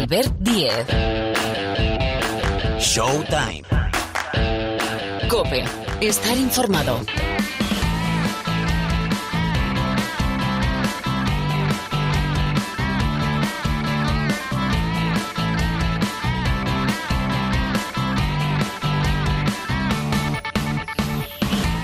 Albert Diez. Showtime. Cope. Estar informado.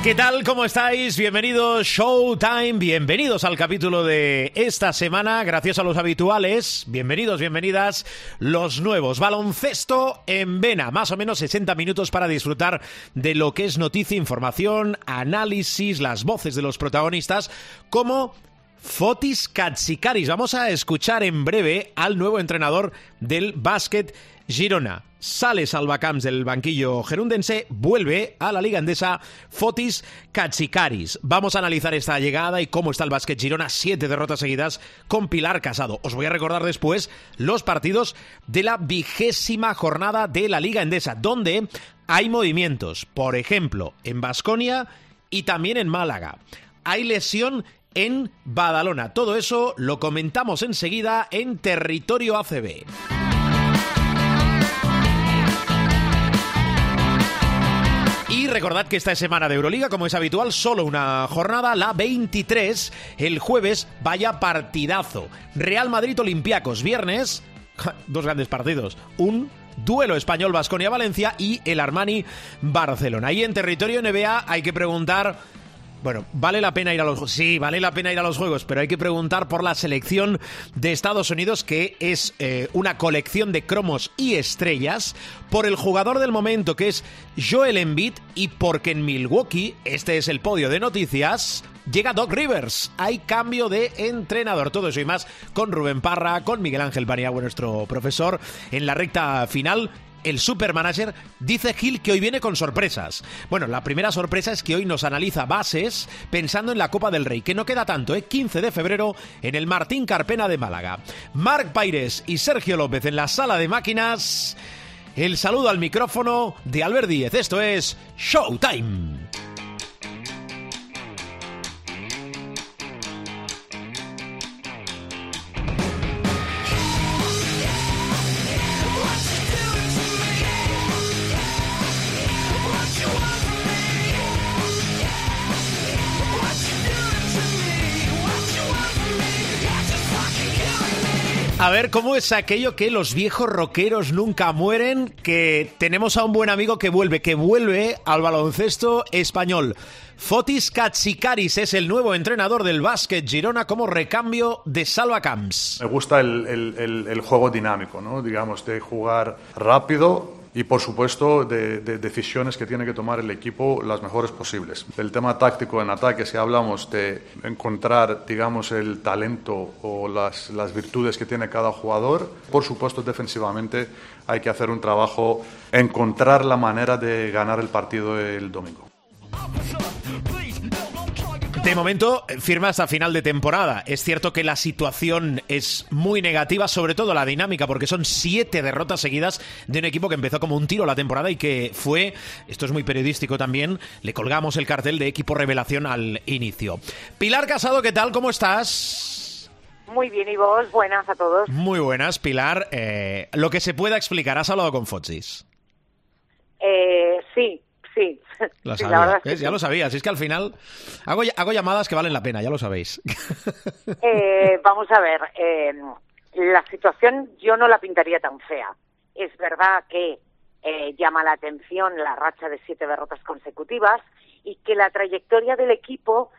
¿Qué tal? ¿Cómo estáis? Bienvenidos Showtime, bienvenidos al capítulo de esta semana, gracias a los habituales, bienvenidos, bienvenidas, los nuevos. Baloncesto en Vena, más o menos 60 minutos para disfrutar de lo que es noticia, información, análisis, las voces de los protagonistas, como Fotis Katsikaris. Vamos a escuchar en breve al nuevo entrenador del básquet Girona. Sale Salvacamps del banquillo gerundense, vuelve a la Liga Endesa Fotis Katsikaris. Vamos a analizar esta llegada y cómo está el básquet Girona, siete derrotas seguidas con Pilar Casado. Os voy a recordar después los partidos de la vigésima jornada de la Liga Endesa, donde hay movimientos, por ejemplo, en Basconia y también en Málaga. Hay lesión en Badalona. Todo eso lo comentamos enseguida en Territorio ACB. Y recordad que esta es semana de Euroliga, como es habitual, solo una jornada, la 23. El jueves, vaya partidazo. Real Madrid Olympiacos, viernes, dos grandes partidos. Un duelo español Basconia-Valencia y el Armani Barcelona. Ahí en territorio NBA hay que preguntar bueno, vale la pena ir a los. Sí, vale la pena ir a los juegos, pero hay que preguntar por la selección de Estados Unidos, que es eh, una colección de cromos y estrellas, por el jugador del momento, que es Joel Embiid, y porque en Milwaukee, este es el podio de noticias, llega Doc Rivers. Hay cambio de entrenador. Todo eso y más con Rubén Parra, con Miguel Ángel Paniagua, nuestro profesor, en la recta final el supermanager, dice Gil que hoy viene con sorpresas. Bueno, la primera sorpresa es que hoy nos analiza bases pensando en la Copa del Rey, que no queda tanto, ¿eh? 15 de febrero en el Martín Carpena de Málaga. Marc Paires y Sergio López en la sala de máquinas. El saludo al micrófono de Albert Díez. Esto es Showtime. A ver, ¿cómo es aquello que los viejos rockeros nunca mueren? Que tenemos a un buen amigo que vuelve, que vuelve al baloncesto español. Fotis Katsikaris es el nuevo entrenador del básquet Girona como recambio de Salva Camps. Me gusta el, el, el, juego dinámico, ¿no? digamos, de jugar rápido, y por supuesto de, decisiones que tiene que tomar el equipo las mejores posibles. Del tema táctico en ataque, si hablamos de encontrar, digamos, el talento o las, las virtudes que tiene cada jugador, por supuesto defensivamente hay que hacer un trabajo, encontrar la manera de ganar el partido el domingo. De momento firma hasta final de temporada. Es cierto que la situación es muy negativa, sobre todo la dinámica, porque son siete derrotas seguidas de un equipo que empezó como un tiro la temporada y que fue, esto es muy periodístico también, le colgamos el cartel de equipo revelación al inicio. Pilar Casado, ¿qué tal? ¿Cómo estás? Muy bien, y vos, buenas a todos. Muy buenas, Pilar. Eh, lo que se pueda explicar, ¿has hablado con Fotsis? Eh, sí, sí. Ya lo sabías. Es que al final hago, hago llamadas que valen la pena, ya lo sabéis. Eh, vamos a ver. Eh, la situación yo no la pintaría tan fea. Es verdad que eh, llama la atención la racha de siete derrotas consecutivas y que la trayectoria del equipo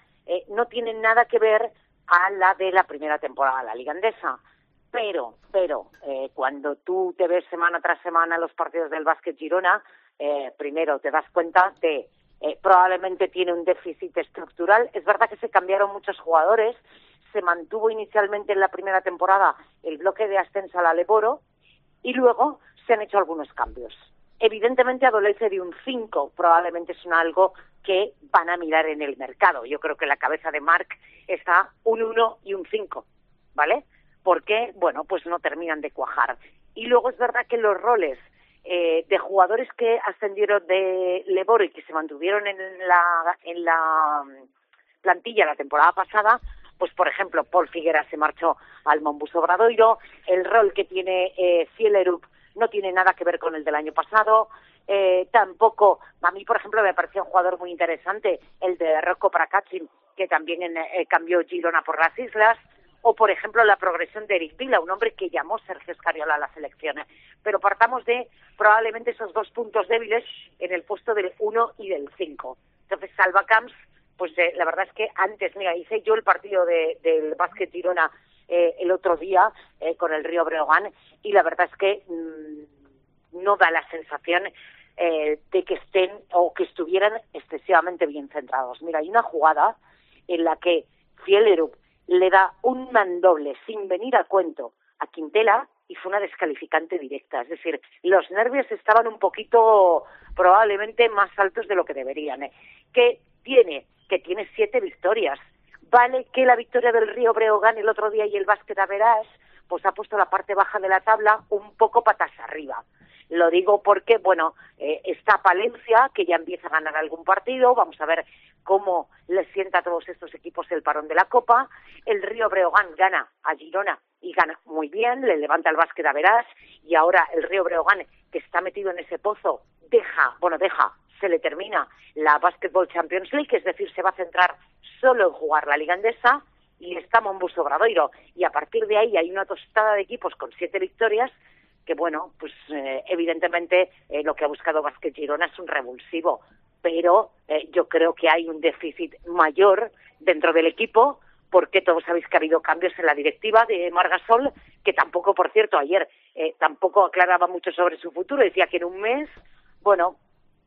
no tiene nada que ver a la de la primera temporada de la Liga Andesa. Pero, pero, cuando tú te ves semana tras semana los partidos del básquet Girona, eh, primero te das cuenta de eh, probablemente tiene un déficit estructural. Es verdad que se cambiaron muchos jugadores, se mantuvo inicialmente en la primera temporada el bloque de ascenso a la Leboro y luego se han hecho algunos cambios. Evidentemente adolece de un 5, probablemente es algo que van a mirar en el mercado. Yo creo que la cabeza de Mark está un 1 y un 5, ¿vale? Porque, bueno, pues no terminan de cuajar. Y luego es verdad que los roles eh, de jugadores que ascendieron de Leboro y que se mantuvieron en la, en la mm, plantilla la temporada pasada, pues por ejemplo, Paul Figuera se marchó al Monbus Obradoiro, el rol que tiene eh, Fielerup no tiene nada que ver con el del año pasado, eh, tampoco, a mí por ejemplo me pareció un jugador muy interesante, el de Rocco Prakacin, que también eh, cambió Girona por las islas, o por ejemplo la progresión de Eric Vila, un hombre que llamó Sergio Escariola a las elecciones. Pero partamos de probablemente esos dos puntos débiles en el puesto del 1 y del 5. Entonces, Salva Camps, pues eh, la verdad es que antes, mira, hice yo el partido de, del básquet Girona eh, el otro día eh, con el Río Breogán y la verdad es que mm, no da la sensación de que estén o que estuvieran excesivamente bien centrados. Mira, hay una jugada en la que Fielerup le da un mandoble sin venir a cuento a Quintela y fue una descalificante directa. Es decir, los nervios estaban un poquito probablemente más altos de lo que deberían. ¿eh? Que tiene, que tiene siete victorias. Vale que la victoria del Río Breogán el otro día y el básquet a Verás, pues ha puesto la parte baja de la tabla un poco patas arriba. Lo digo porque, bueno, eh, está Palencia, que ya empieza a ganar algún partido. Vamos a ver cómo le sienta a todos estos equipos el parón de la Copa. El Río Breogán gana a Girona y gana muy bien, le levanta el básquet a Verás. Y ahora el Río Breogán, que está metido en ese pozo, deja, bueno, deja, se le termina la Basketball Champions League, es decir, se va a centrar solo en jugar la Liga Endesa y está Monbus Obradoiro. Y a partir de ahí hay una tostada de equipos con siete victorias que bueno, pues eh, evidentemente eh, lo que ha buscado Vázquez Girona es un revulsivo, pero eh, yo creo que hay un déficit mayor dentro del equipo, porque todos sabéis que ha habido cambios en la directiva de Margasol, que tampoco, por cierto, ayer tampoco aclaraba mucho sobre su futuro, decía que en un mes, bueno,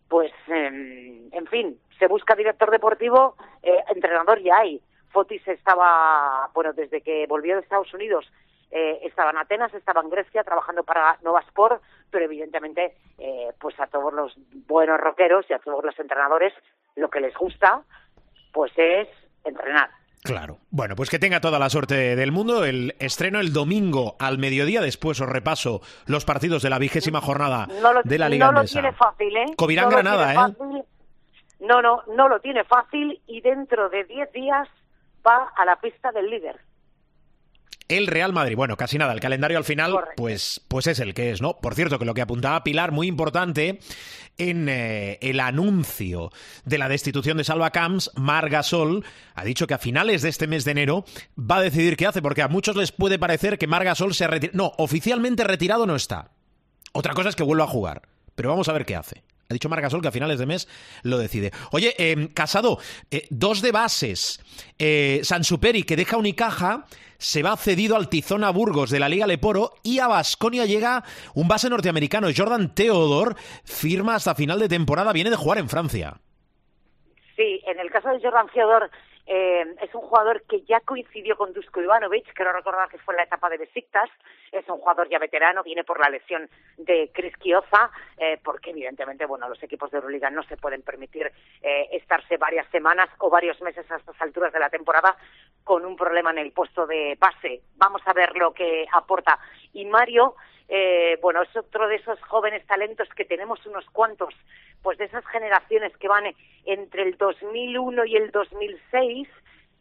pues em, en fin, se busca director deportivo, entrenador ya hay. Fotis estaba, bueno, desde que volvió de Estados Unidos eh, estaba en Atenas, estaba en Grecia trabajando para Novasport, pero evidentemente eh, pues a todos los buenos rockeros y a todos los entrenadores lo que les gusta pues es entrenar. Claro. Bueno, pues que tenga toda la suerte del mundo. El estreno el domingo al mediodía. Después os repaso los partidos de la vigésima jornada de la Liga No lo tiene fácil, ¿eh? Covirán Granada, ¿eh? No, no, no lo tiene fácil y dentro de 10 días va a la pista del líder el Real Madrid. Bueno, casi nada, el calendario al final, pues, pues es el que es, ¿no? Por cierto, que lo que apuntaba Pilar, muy importante, en eh, el anuncio de la destitución de Salva Camps, Margasol ha dicho que a finales de este mes de enero va a decidir qué hace, porque a muchos les puede parecer que Margasol se ha retirado. No, oficialmente retirado no está. Otra cosa es que vuelva a jugar, pero vamos a ver qué hace. Ha dicho Margasol que a finales de mes lo decide. Oye, eh, Casado, eh, dos de bases. Eh, Sansuperi, que deja Unicaja, se va cedido al Tizona Burgos de la Liga Leporo y a Basconia llega un base norteamericano, Jordan Theodore, firma hasta final de temporada, viene de jugar en Francia. Sí, en el caso de Jordan Theodore eh, es un jugador que ya coincidió con Dusko Ivanovic, quiero recordar que fue en la etapa de Besiktas. Es un jugador ya veterano, viene por la lesión de Chris Kioza, eh, porque evidentemente, bueno, los equipos de Euroliga no se pueden permitir eh, estarse varias semanas o varios meses a estas alturas de la temporada con un problema en el puesto de base. Vamos a ver lo que aporta. Y Mario, bueno, es otro de esos jóvenes talentos que tenemos unos cuantos pues de esas generaciones que van entre el 2001 y el 2006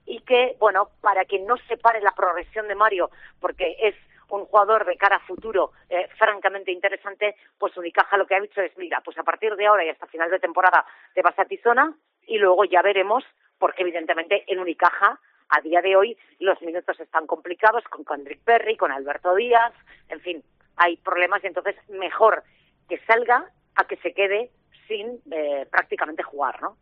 y que, bueno, para que no se pare la progresión de Mario, porque es un jugador de cara a futuro eh, francamente interesante, pues Unicaja lo que ha dicho es, mira, pues a partir de ahora y hasta final de temporada te vas a Tizona y luego ya veremos, porque evidentemente en Unicaja a día de hoy los minutos están complicados con Kendrick Perry, con Alberto Díaz, en fin, hay problemas y entonces mejor que salga a que se quede sin eh, prácticamente jugar, ¿no?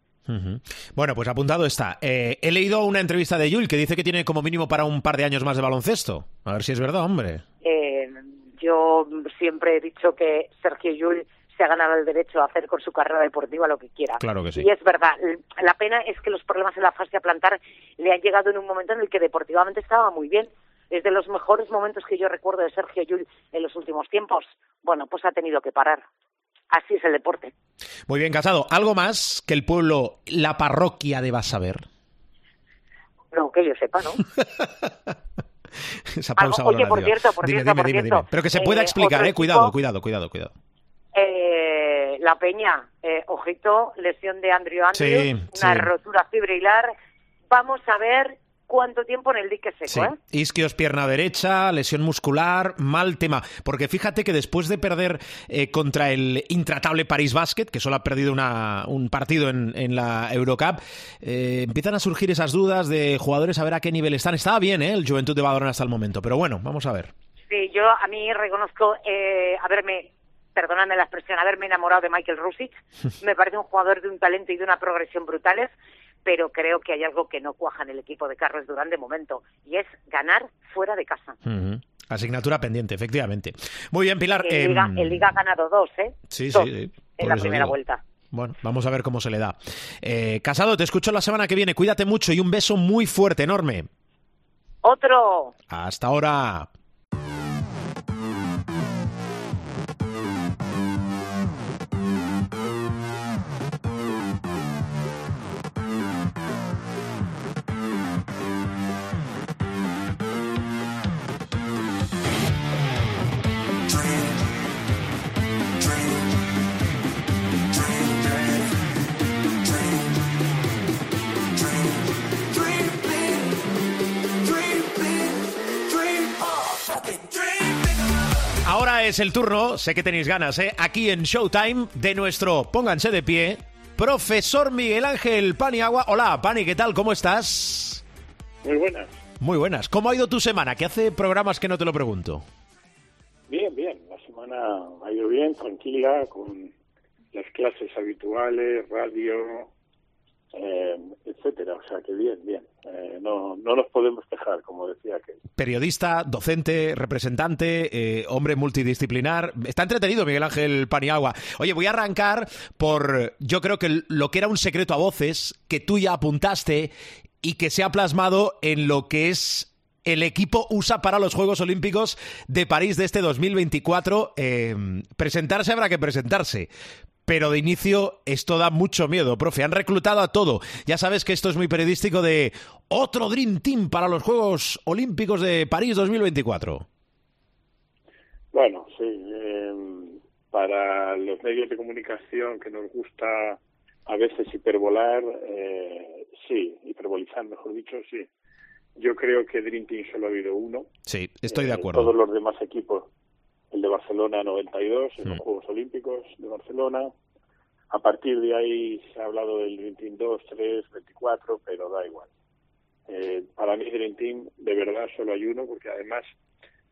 Bueno, pues apuntado está. Eh, he leído una entrevista de Yul que dice que tiene como mínimo para un par de años más de baloncesto. A ver si es verdad, hombre. Eh, yo siempre he dicho que Sergio Yul se ha ganado el derecho a hacer con su carrera deportiva lo que quiera. Claro que sí. Y es verdad. La pena es que los problemas en la fase a plantar le han llegado en un momento en el que deportivamente estaba muy bien. Es de los mejores momentos que yo recuerdo de Sergio Yul en los últimos tiempos. Bueno, pues ha tenido que parar así es el deporte. Muy bien, Casado. ¿Algo más que el pueblo, la parroquia deba saber? No, que yo sepa, ¿no? Esa pausa Oye, por cierto, por dime, cierto, dime, dime, Pero que se pueda eh, explicar, eh. Cuidado, cuidado, cuidado, cuidado. Eh, la Peña, eh, ojito, lesión de Andrew Andrews, una rotura fibrilar. Vamos a ver cuánto tiempo en el dique seco. Sí. ¿eh? Isquios, pierna derecha, lesión muscular, mal tema. Porque fíjate que después de perder eh, contra el intratable París Basket, que solo ha perdido una, un partido en, en la Eurocup, eh, empiezan a surgir esas dudas de jugadores a ver a qué nivel están. Estaba bien ¿eh? el Juventud de Badalona hasta el momento, pero bueno, vamos a ver. Sí, yo a mí reconozco eh, haberme, perdonadme la expresión, haberme enamorado de Michael Rusic. Me parece un jugador de un talento y de una progresión brutales, pero creo que hay algo que no cuaja en el equipo de Carlos Durán de momento, y es ganar fuera de casa. Asignatura pendiente, efectivamente. Muy bien, Pilar. El Liga, em, el Liga ha ganado dos, ¿eh? Sí, Dos sí, sí, en la primera digo. vuelta. Bueno, vamos a ver cómo se le da. Eh, Casado, te escucho la semana que viene. Cuídate mucho y un beso muy fuerte, enorme. Otro. Hasta ahora. Es el turno, sé que tenéis ganas, ¿eh? aquí en Showtime, de nuestro, pónganse de pie, profesor Miguel Ángel Paniagua. Hola, Pani, ¿qué tal? ¿Cómo estás? Muy buenas. Muy buenas. ¿Cómo ha ido tu semana? Que hace programas que no te lo pregunto. Bien, bien. La semana ha ido bien, tranquila, con las clases habituales, radio, eh, etcétera. O sea que bien, bien. Eh, no, no nos podemos quejar, como decía aquel. Periodista, docente, representante, eh, hombre multidisciplinar. Está entretenido Miguel Ángel Paniagua. Oye, voy a arrancar por, yo creo que lo que era un secreto a voces, que tú ya apuntaste y que se ha plasmado en lo que es el equipo USA para los Juegos Olímpicos de París de este 2024. Eh, presentarse habrá que presentarse. Pero de inicio esto da mucho miedo, profe. Han reclutado a todo. Ya sabes que esto es muy periodístico de otro Dream Team para los Juegos Olímpicos de París 2024. Bueno, sí. eh, para los medios de comunicación que nos gusta a veces hiperbolar, eh, sí, hiperbolizar, mejor dicho, sí. Yo creo que Dream Team solo ha habido uno. Sí, estoy de Eh, acuerdo. Todos los demás equipos, el de Barcelona 92, en los. Juegos Olímpicos de Barcelona. A partir de ahí se ha hablado del Dream Team 2, 3, 24, pero da igual. Eh, para mí Dream Team de verdad solo hay uno, porque además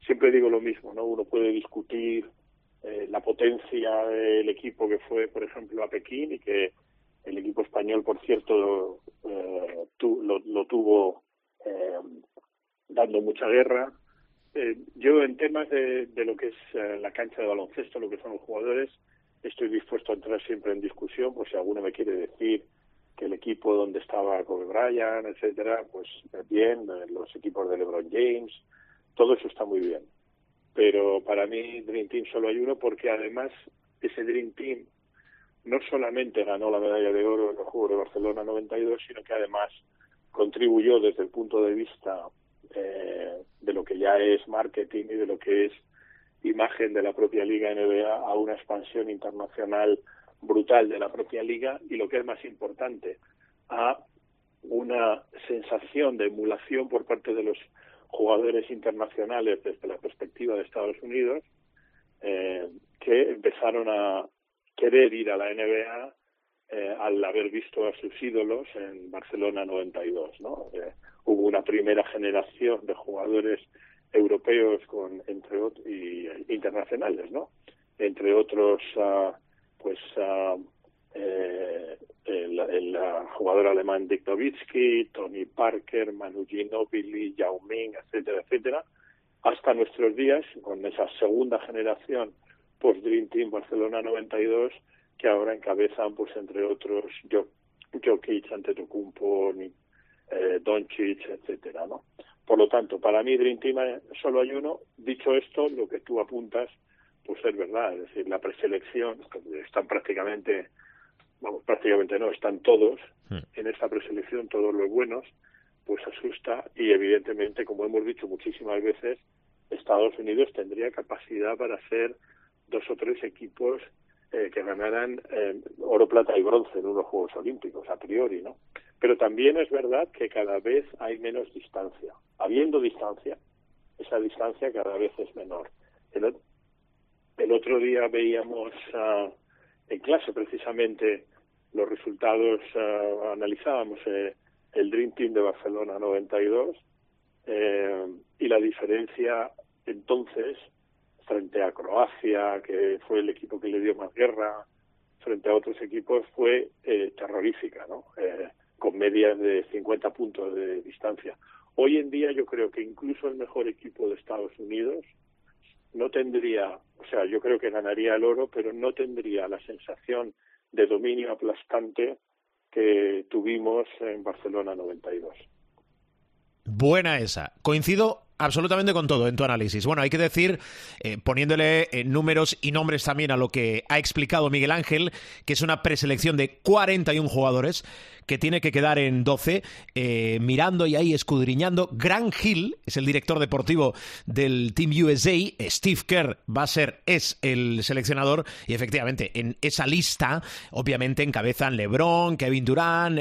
siempre digo lo mismo, ¿no? Uno puede discutir eh, la potencia del equipo que fue, por ejemplo, a Pekín y que el equipo español, por cierto, eh, tu- lo, lo tuvo eh, dando mucha guerra. Eh, yo en temas de, de lo que es eh, la cancha de baloncesto, lo que son los jugadores, estoy dispuesto a entrar siempre en discusión, por si alguno me quiere decir que el equipo donde estaba Kobe Bryant, etcétera, pues bien, eh, los equipos de LeBron James, todo eso está muy bien. Pero para mí Dream Team solo hay uno porque además ese Dream Team no solamente ganó la medalla de oro en los Juegos de Barcelona 92, sino que además contribuyó desde el punto de vista eh, de lo que ya es marketing y de lo que es imagen de la propia Liga NBA a una expansión internacional brutal de la propia liga y lo que es más importante, a una sensación de emulación por parte de los jugadores internacionales desde la perspectiva de Estados Unidos eh, que empezaron a querer ir a la NBA eh, al haber visto a sus ídolos en Barcelona 92, ¿no? Eh, hubo una primera generación de jugadores europeos con entre y eh, internacionales, ¿no? Entre otros, ah, pues el, el, ah, jugador alemán Dick Nowitzki, Tony Parker, Manu Ginobili, Yao Ming, etcétera, etcétera, hasta nuestros días con esa segunda generación post Dream Team Barcelona 92 que ahora encabezan pues entre otros Jo- Jokic, Antetokounmpo, eh, Doncic, etcétera, ¿no? Por lo tanto, para mí Dream Team eh, solo hay uno. Dicho esto, lo que tú apuntas, pues es verdad. Es decir, la preselección están prácticamente, vamos, prácticamente no, están todos Hmm. en esta preselección, todos los buenos, pues asusta y evidentemente, como hemos dicho muchísimas veces, Estados Unidos tendría capacidad para hacer dos o tres equipos eh, que ganaran eh, oro, plata y bronce en unos Juegos Olímpicos, a priori, ¿no? Pero también es verdad que cada vez hay menos distancia. Habiendo distancia, esa distancia cada vez es menor. El, el otro día veíamos uh, en clase precisamente los resultados, uh, analizábamos eh, el Dream Team de Barcelona 92 eh, y la diferencia entonces frente a Croacia, que fue el equipo que le dio más guerra, frente a otros equipos, fue eh, terrorífica, ¿no? Eh, con medias de 50 puntos de distancia. Hoy en día yo creo que incluso el mejor equipo de Estados Unidos no tendría, o sea, yo creo que ganaría el oro, pero no tendría la sensación de dominio aplastante que tuvimos en Barcelona 92. Buena esa. Coincido absolutamente con todo en tu análisis. Bueno, hay que decir, eh, poniéndole eh, números y nombres también a lo que ha explicado Miguel Ángel, que es una preselección de 41 jugadores que tiene que quedar en 12, eh, mirando y ahí escudriñando. Grant Hill es el director deportivo del Team USA, Steve Kerr va a ser, es el seleccionador, y efectivamente en esa lista, obviamente encabezan LeBron, Kevin Durant,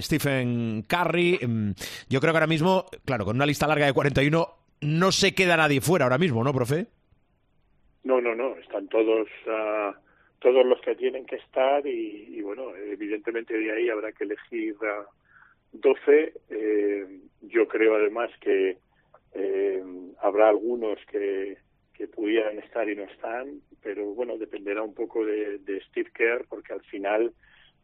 Stephen Curry. Mm, yo creo que ahora mismo, claro, con una lista larga de 41, no se queda nadie fuera ahora mismo, ¿no, profe? No, no, no, están todos uh, todos los que tienen que estar y, bueno, evidentemente de ahí habrá que elegir uh, 12. Eh, yo creo además que eh, habrá algunos que, que pudieran estar y no están, pero bueno, dependerá un poco de, de Steve Kerr porque al final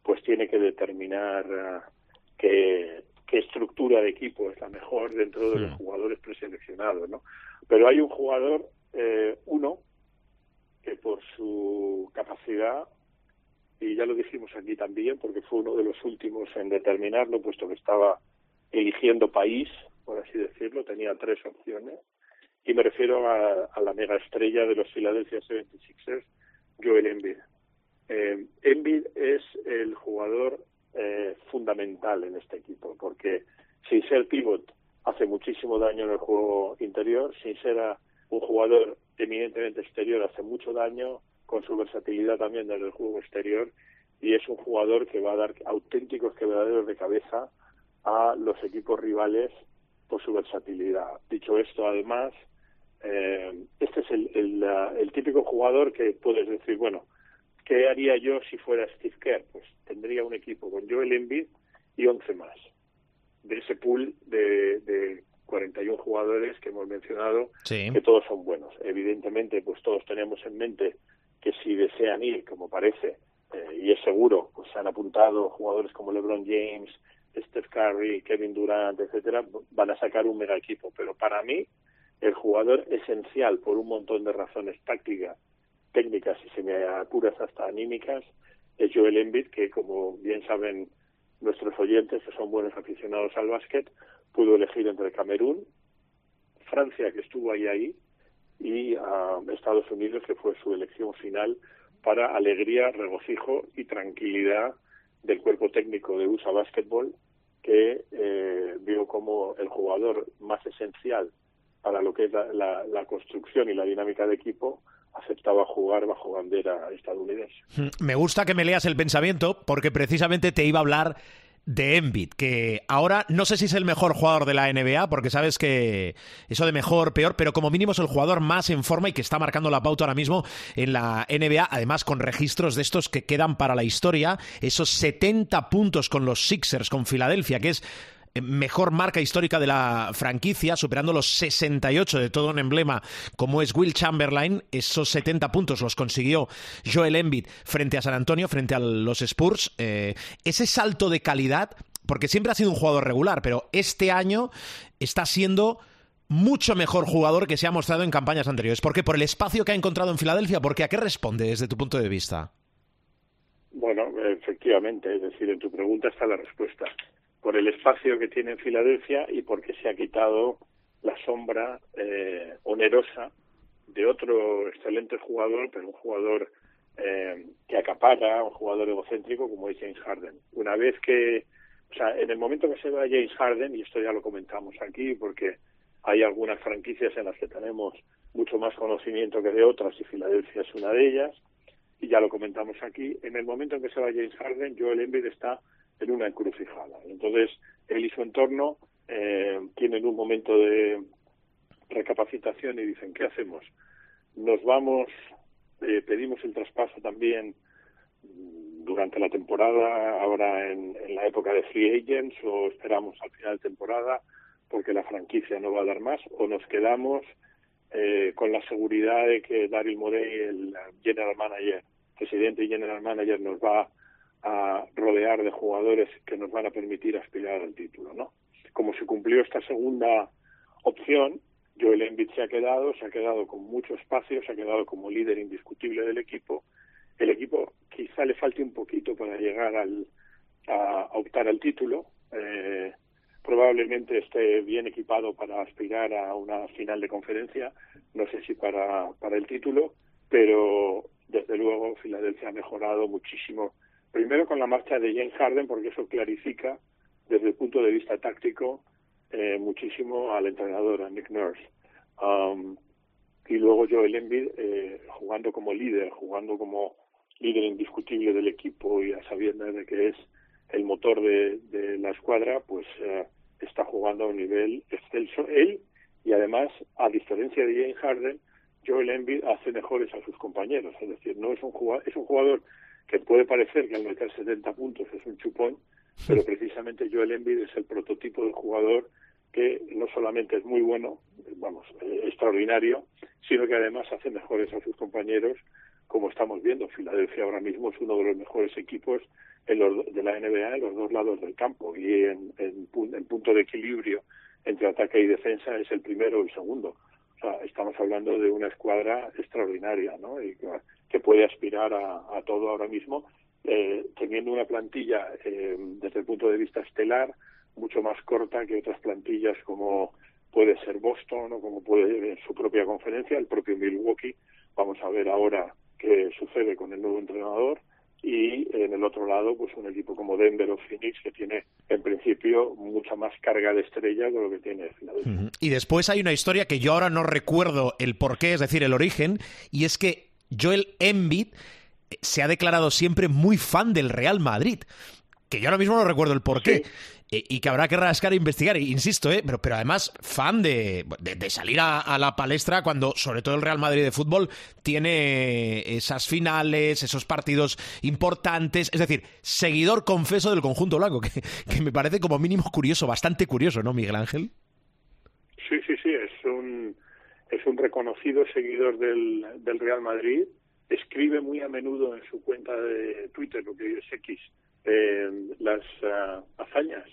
pues tiene que determinar uh, que qué estructura de equipo es la mejor dentro de los jugadores preseleccionados, ¿no? Pero hay un jugador, eh, uno, que por su capacidad, y ya lo dijimos aquí también, porque fue uno de los últimos en determinarlo, puesto que estaba eligiendo país, por así decirlo, tenía tres opciones, y me refiero a, a la mega estrella de los Philadelphia 76ers, Joel Embiid. Eh, Embiid es el jugador eh, fundamental en este equipo, porque sin ser pivot hace muchísimo daño en el juego interior, sin ser un jugador eminentemente exterior hace mucho daño, con su versatilidad también en el juego exterior, y es un jugador que va a dar auténticos quebraderos de cabeza a los equipos rivales por su versatilidad. Dicho esto, además, eh, este es el, típico jugador que puedes decir, bueno, ¿Qué haría yo si fuera Steve Kerr? Pues tendría un equipo con Joel Embiid y 11 más. De ese pool de, de 41 jugadores que hemos mencionado, que todos son buenos. Evidentemente, pues todos tenemos en mente que si desean ir, como parece, eh, y es seguro, pues se han apuntado jugadores como LeBron James, Steph Curry, Kevin Durant, etcétera, van a sacar un mega equipo. Pero para mí, el jugador esencial, por un montón de razones tácticas técnicas y si hasta anímicas, es Joel Embiid, que como bien saben nuestros oyentes, que son buenos aficionados al básquet, pudo elegir entre Camerún, Francia, que estuvo ahí ahí, y uh, Estados Unidos, que fue su elección final para alegría, regocijo y tranquilidad del cuerpo técnico de USA Basketball, que eh, vio como el jugador más esencial para lo que es la, la, la construcción y la dinámica de equipo aceptaba jugar bajo bandera estadounidense. Mm, me gusta que me leas el pensamiento porque precisamente te iba a hablar de Embiid, que ahora no sé si es el mejor jugador de la NBA, porque sabes que eso de mejor, peor, pero como mínimo es el jugador más en forma y que está marcando la pauta ahora mismo en la NBA, además con registros de estos que quedan para la historia, esos 70 puntos con los Sixers, con Filadelfia, que es mejor marca histórica de la franquicia, superando los 68 de todo un emblema como es Will Chamberlain. Esos 70 puntos los consiguió Joel Embiid frente a San Antonio, frente a los Spurs. Eh, ese salto de calidad, porque siempre ha sido un jugador regular, pero este año está siendo mucho mejor jugador que se ha mostrado en campañas anteriores. ¿Por qué? ¿Por el espacio que ha encontrado en Filadelfia? Porque ¿a qué responde desde tu punto de vista? Bueno, efectivamente, es decir, en tu pregunta está la respuesta por el espacio que tiene en Filadelfia y porque se ha quitado la sombra eh, onerosa de otro excelente jugador, pero un jugador eh, que acapara, un jugador egocéntrico como es James Harden. Una vez que, o sea, en el momento que se va James Harden, y esto ya lo comentamos aquí porque hay algunas franquicias en las que tenemos mucho más conocimiento que de otras y Filadelfia es una de ellas, y ya lo comentamos aquí, en el momento en que se va James Harden, Joel Embiid está en una encrucijada. Entonces, él y su entorno eh, tienen un momento de recapacitación y dicen, ¿qué hacemos? Nos vamos, eh, pedimos el traspaso también durante la temporada, ahora en, la época de free agents, o esperamos al final de temporada porque la franquicia no va a dar más, o nos quedamos eh, con la seguridad de que Daryl Morey, el general manager, presidente y general manager, nos va a rodear de jugadores que nos van a permitir aspirar al título, ¿no? Como se cumplió esta segunda opción, Joel Embiid se ha quedado, se ha quedado con mucho espacio, se ha quedado como líder indiscutible del equipo. El equipo quizá le falte un poquito para llegar al, a, optar al título. Eh, probablemente esté bien equipado para aspirar a una final de conferencia, no sé si para, para el título, pero desde luego Filadelfia ha mejorado muchísimo. Primero con la marcha de James Harden, porque eso clarifica desde el punto de vista táctico eh, muchísimo al entrenador, a Nick Nurse. Um, y luego Joel Embiid eh, jugando como líder, jugando como líder indiscutible del equipo y a sabiendas de que es el motor de, la escuadra, pues eh, está jugando a un nivel excelso. Él, y además, a diferencia de James Harden, Joel Embiid hace mejores a sus compañeros. Es decir, no es un jugador, es un jugador que puede parecer que al meter 70 puntos es un chupón, pero precisamente Joel Embiid es el prototipo de jugador que no solamente es muy bueno, vamos, eh, extraordinario, sino que además hace mejores a sus compañeros, como estamos viendo. Filadelfia ahora mismo es uno de los mejores equipos en los, de la NBA en los dos lados del campo y en, en, punto de equilibrio entre ataque y defensa es el primero o el segundo. O sea, estamos hablando de una escuadra extraordinaria, ¿no? Y que, puede aspirar a, todo ahora mismo, eh, teniendo una plantilla eh, desde el punto de vista estelar, mucho más corta que otras plantillas como puede ser Boston o como puede en su propia conferencia, el propio Milwaukee. Vamos a ver ahora qué sucede con el nuevo entrenador y en el otro lado pues un equipo como Denver o Phoenix que tiene en principio mucha más carga de estrella que lo que tiene Philadelphia. Y después hay una historia que yo ahora no recuerdo el porqué, es decir, el origen, y es que Joel Embiid se ha declarado siempre muy fan del Real Madrid que yo ahora mismo no recuerdo el porqué. Eh, y que habrá que rascar e investigar, insisto, ¿eh? pero, pero además fan de, de, salir a, la palestra cuando, sobre todo el Real Madrid de fútbol, tiene esas finales, esos partidos importantes, es decir, seguidor confeso del conjunto blanco, que, que me parece como mínimo curioso, bastante curioso, ¿no, Miguel Ángel? Sí, sí, sí, es un, es un reconocido seguidor del, del Real Madrid, escribe muy a menudo en su cuenta de Twitter, lo que es X, eh, las uh, hazañas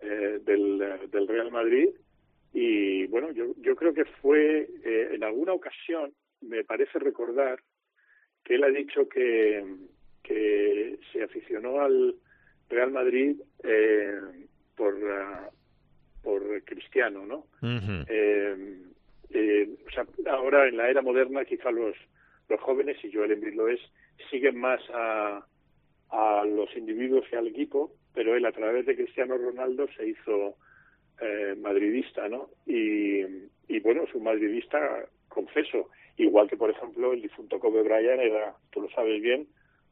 eh, del, del, Real Madrid y bueno, yo, yo creo que fue eh, en alguna ocasión, me parece recordar, que él ha dicho que, que se aficionó al Real Madrid eh, por, uh, por Cristiano, ¿no? eh, eh, o sea, ahora en la era moderna quizá los, los jóvenes, y Joel Embiid lo es, siguen más a, a los individuos y al equipo, pero él a través de Cristiano Ronaldo se hizo eh, madridista, ¿no? Y, y bueno, es un madridista confeso, igual que por ejemplo el difunto Kobe Bryant era, tú lo sabes bien,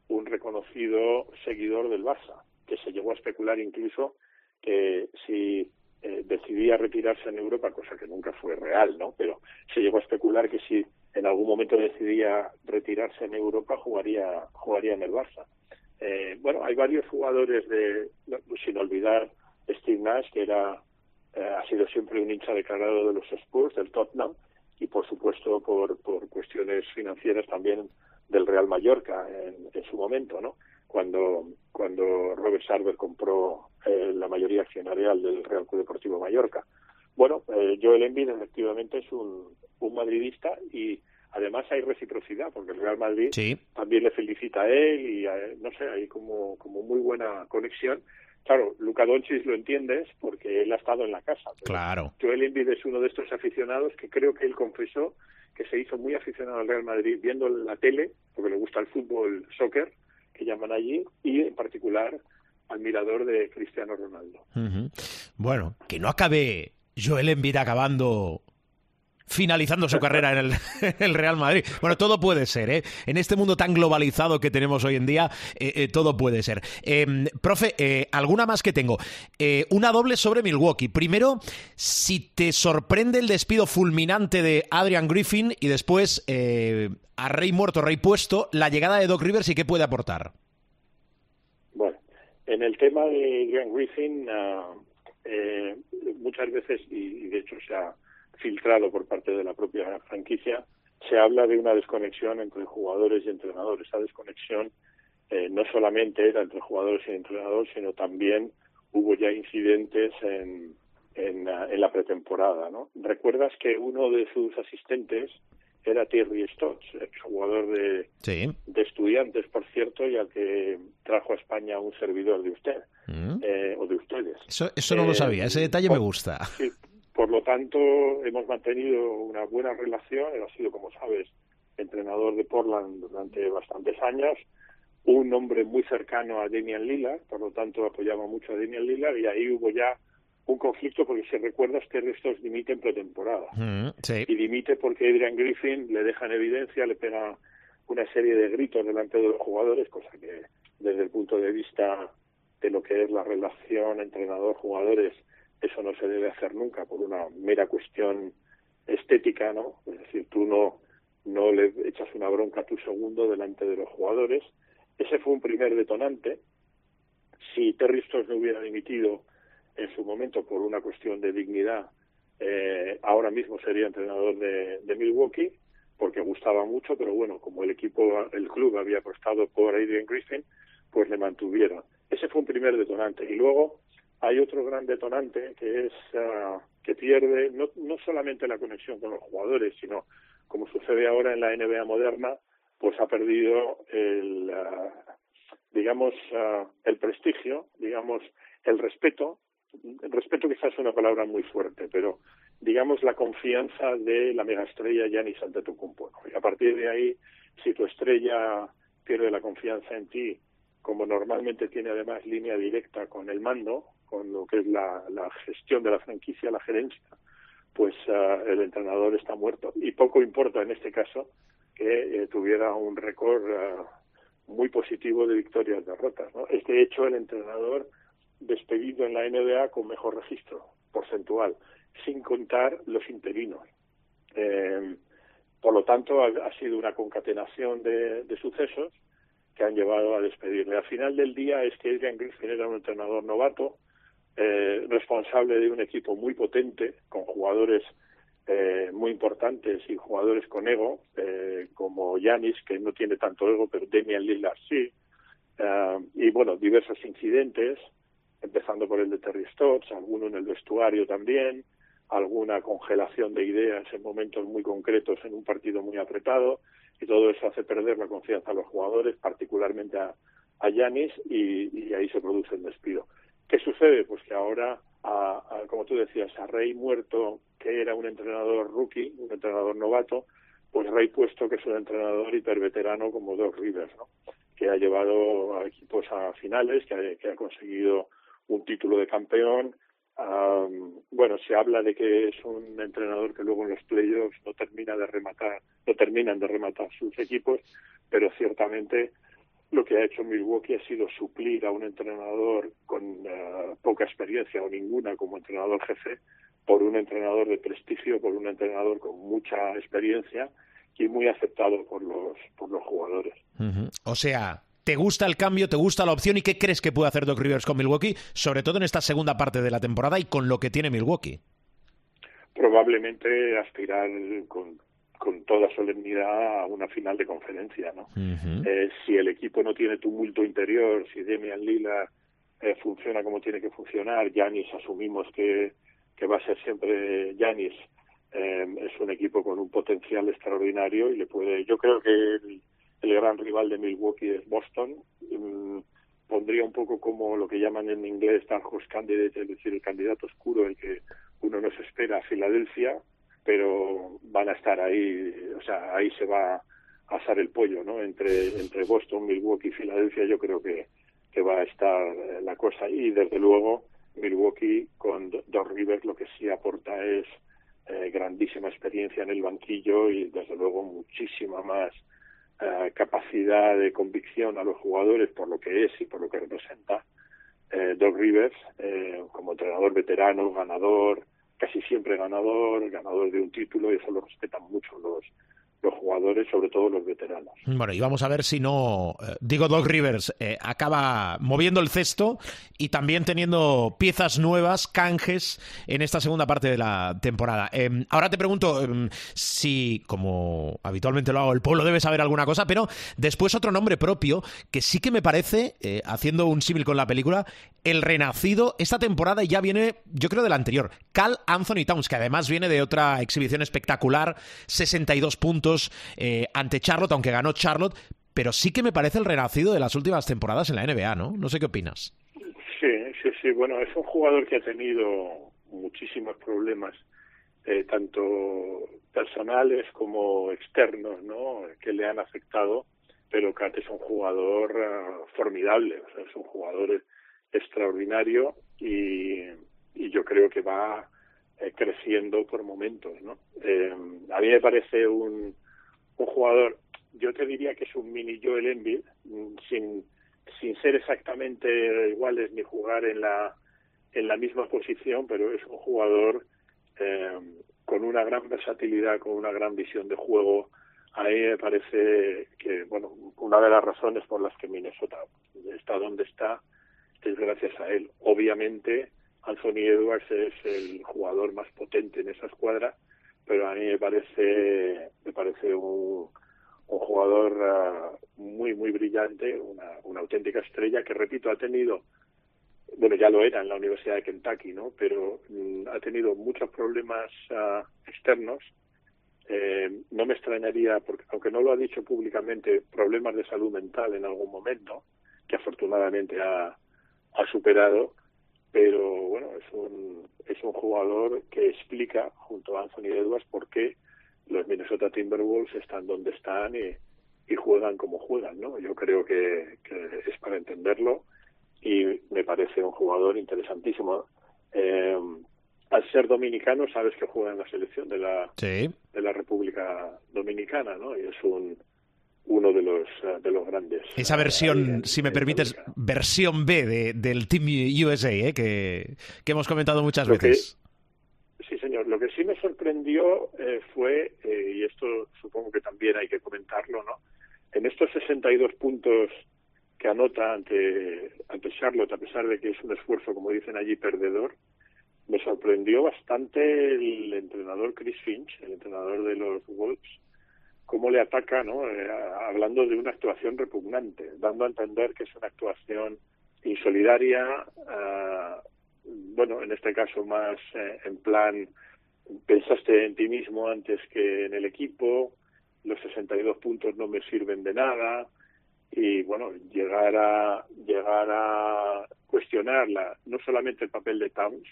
un reconocido seguidor del Barça, que se llegó a especular incluso que si eh, decidía retirarse en Europa, cosa que nunca fue real, ¿no? Pero se llegó a especular que si en algún momento decidía retirarse en Europa, jugaría, jugaría en el Barça. Eh, bueno, hay varios jugadores de, sin olvidar Steve Nash, que era eh, ha sido siempre un hincha declarado de los Spurs, del Tottenham, y por supuesto por, por cuestiones financieras también del Real Mallorca en, su momento, ¿no? Cuando, cuando Robert Sarver compró eh, la mayoría accionarial del Real Club Deportivo Mallorca. Bueno, eh, Joel Embiid efectivamente es un, un madridista y además hay reciprocidad porque el Real Madrid también le felicita a él y no sé hay como como muy buena conexión. Claro Luca Doncic lo entiendes porque él ha estado en la casa claro. Joel Embiid es uno de estos aficionados que creo que él confesó que se hizo muy aficionado al Real Madrid viendo la tele porque le gusta el fútbol soccer que llaman allí y en particular admirador de Cristiano Ronaldo. Bueno que no acabe Joel Embiid acabando finalizando su carrera en el, Real Madrid. Bueno, todo puede ser, ¿eh? En este mundo tan globalizado que tenemos hoy en día, eh, eh, todo puede ser. Em, profe, alguna más que tengo. una doble sobre Milwaukee. Primero, si te sorprende el despido fulminante de Adrian Griffin y después, a rey muerto, rey puesto, la llegada de Doc Rivers y qué puede aportar. Bueno, en el tema de Adrian Griffin, ah, muchas veces, y de hecho se ha filtrado por parte de la propia franquicia, se habla de una desconexión entre jugadores y entrenadores. Esa desconexión eh, no solamente era entre jugadores y entrenadores, sino también hubo ya incidentes en, en, la pretemporada. ¿no? ¿Recuerdas que uno de sus asistentes era Thierry Stotts, jugador de, de estudiantes, por cierto, y al que trajo a España un servidor de usted, mm. eh, o de ustedes. Eso, eso no lo sabía, ese detalle me gusta. Sí, por lo tanto, hemos mantenido una buena relación. Él ha sido, como sabes, entrenador de Portland durante bastantes años. Un hombre muy cercano a Damian Lillard, por lo tanto apoyaba mucho a Damian Lillard y ahí hubo ya un conflicto porque si recuerdas que estos dimite en pretemporada. Mm, y dimite porque Adrian Griffin le deja en evidencia, le pega una serie de gritos delante de los jugadores, cosa que desde el punto de vista de lo que es la relación entrenador-jugadores eso no se debe hacer nunca por una mera cuestión estética, ¿no? Es decir, tú no, no le echas una bronca a tu segundo delante de los jugadores. Ese fue un primer detonante. Si Terry Stotts no hubiera dimitido en su momento por una cuestión de dignidad, eh, ahora mismo sería entrenador de, de, Milwaukee, porque gustaba mucho, pero bueno, como el equipo, el club había apostado por Adrian Griffin, pues le mantuvieron. Ese fue un primer detonante. Y luego, hay otro gran detonante que es ah, que pierde no, no solamente la conexión con los jugadores, sino como sucede ahora en la NBA moderna, pues ha perdido el, ah, digamos, ah, el prestigio, digamos, el respeto. El respeto quizás es una palabra muy fuerte, pero digamos la confianza de la megaestrella Giannis Antetokounmpo. ¿no? Y a partir de ahí, si tu estrella pierde la confianza en ti, como normalmente tiene además línea directa con el mando, con lo que es la, gestión de la franquicia, la gerencia, pues ah, el entrenador está muerto. Y poco importa en este caso que eh, tuviera un récord ah, muy positivo de victorias derrotas. ¿no? Es de hecho el entrenador despedido en la NBA con mejor registro porcentual, sin contar los interinos. Por lo tanto, ha, sido una concatenación de, de, sucesos que han llevado a despedirle. Al final del día es que Adrian Griffin era un entrenador novato, eh, responsable de un equipo muy potente, con jugadores eh, muy importantes y jugadores con ego, eh, como Yanis, que no tiene tanto ego, pero Damian Lillard sí, y bueno, diversos incidentes, empezando por el de Terry Stotts, alguno en el vestuario también, alguna congelación de ideas en momentos muy concretos en un partido muy apretado, y todo eso hace perder la confianza a los jugadores, particularmente a, a Yanis, y ahí se produce el despido. ¿Qué sucede? Pues que ahora, como tú decías, a Rey muerto, que era un entrenador rookie, un entrenador novato, pues Rey puesto que es un entrenador hiperveterano como Doc Rivers, ¿no? que ha llevado a equipos a finales, que ha, conseguido un título de campeón. bueno, se habla de que es un entrenador que luego en los playoffs no termina de rematar, no terminan de rematar sus equipos, pero ciertamente lo que ha hecho Milwaukee ha sido suplir a un entrenador con eh, poca experiencia o ninguna como entrenador jefe por un entrenador de prestigio, por un entrenador con mucha experiencia y muy aceptado por los por los jugadores. O sea, ¿te gusta el cambio, te gusta la opción y qué crees que puede hacer Doc Rivers con Milwaukee, sobre todo en esta segunda parte de la temporada y con lo que tiene Milwaukee? Probablemente aspirar con con toda solemnidad a una final de conferencia, ¿no? eh, si el equipo no tiene tumulto interior, si Demian Lila eh, funciona como tiene que funcionar, Yanis asumimos que, que va a ser siempre Yanis, eh, es un equipo con un potencial extraordinario y le puede, yo creo que el, gran rival de Milwaukee es Boston, mm, pondría un poco como lo que llaman en inglés Dark Horse Candidate, es decir, el candidato oscuro, el que uno no se espera a Filadelfia, pero van a estar ahí, o sea, ahí se va a asar el pollo, ¿no? Entre, entre Boston, Milwaukee y Filadelfia yo creo que, que va a estar eh, la cosa y desde luego Milwaukee con Doc Rivers lo que sí aporta es eh, grandísima experiencia en el banquillo y desde luego muchísima más eh, capacidad de convicción a los jugadores por lo que es y por lo que representa. Eh, Doc Rivers, eh, como entrenador veterano, ganador, casi siempre ganador, ganador de un título, y eso lo respetan mucho los, los jugadores, sobre todo los veteranos. Bueno, y vamos a ver si no, eh, digo, Doc Rivers eh, acaba moviendo el cesto y también teniendo piezas nuevas, canjes, en esta segunda parte de la temporada. Eh, ahora te pregunto em, si, como habitualmente lo hago, el pueblo debe saber alguna cosa, pero después otro nombre propio que sí que me parece, eh, haciendo un símil con la película, el renacido esta temporada ya viene, yo creo, del anterior, Cal Anthony Towns, que además viene de otra exhibición espectacular, 62 puntos eh, ante Charlotte, aunque ganó Charlotte, pero sí que me parece el renacido de las últimas temporadas en la NBA, ¿no? No sé qué opinas. Sí, sí, sí. Bueno, es un jugador que ha tenido muchísimos problemas, eh, tanto personales como externos, ¿no? Que le han afectado, pero Kat es un jugador uh, formidable, o sea, es un jugador extraordinario y, yo creo que va eh, creciendo por momentos, ¿no? Eh, a mí me parece un, un jugador, yo te diría que es un mini Joel Embiid, mm, sin, sin ser exactamente iguales ni jugar en la, en la misma posición, pero es un jugador eh, con una gran versatilidad, con una gran visión de juego. A mí me parece que, bueno, una de las razones por las que Minnesota está donde está es gracias a él. Obviamente, Anthony Edwards es el jugador más potente en esa escuadra, pero a mí me parece, me parece un, un jugador uh, muy, muy brillante, una, una auténtica estrella que, repito, ha tenido, bueno, ya lo era en la Universidad de Kentucky, ¿no? Pero mm, ha tenido muchos problemas uh, externos. Eh, no me extrañaría, porque aunque no lo ha dicho públicamente, problemas de salud mental en algún momento, que afortunadamente ha, ha superado, pero bueno, es un, es un jugador que explica, junto a Anthony Edwards, por qué los Minnesota Timberwolves están donde están y, y juegan como juegan, ¿no? Yo creo que, que, es para entenderlo y me parece un jugador interesantísimo. Eh, al ser dominicano, sabes que juega en la selección de la, sí. de la República Dominicana, ¿no? Y es un uno de los de los grandes. Esa versión, si me permites, versión B de, del Team USA, ¿eh? que, que hemos comentado muchas Lo veces. Que, sí, señor. Lo que sí me sorprendió eh, fue, eh, y esto supongo que también hay que comentarlo, ¿no? En estos 62 puntos que anota ante, ante Charlotte, a pesar de que es un esfuerzo, como dicen allí, perdedor, me sorprendió bastante el entrenador Chris Finch, el entrenador de los Wolves, cómo le ataca, ¿no? Eh, hablando de una actuación repugnante, dando a entender que es una actuación insolidaria, uh, bueno, en este caso más eh, en plan, pensaste en ti mismo antes que en el equipo, los 62 puntos no me sirven de nada, y bueno, llegar a, llegar a cuestionar la, no solamente el papel de Towns,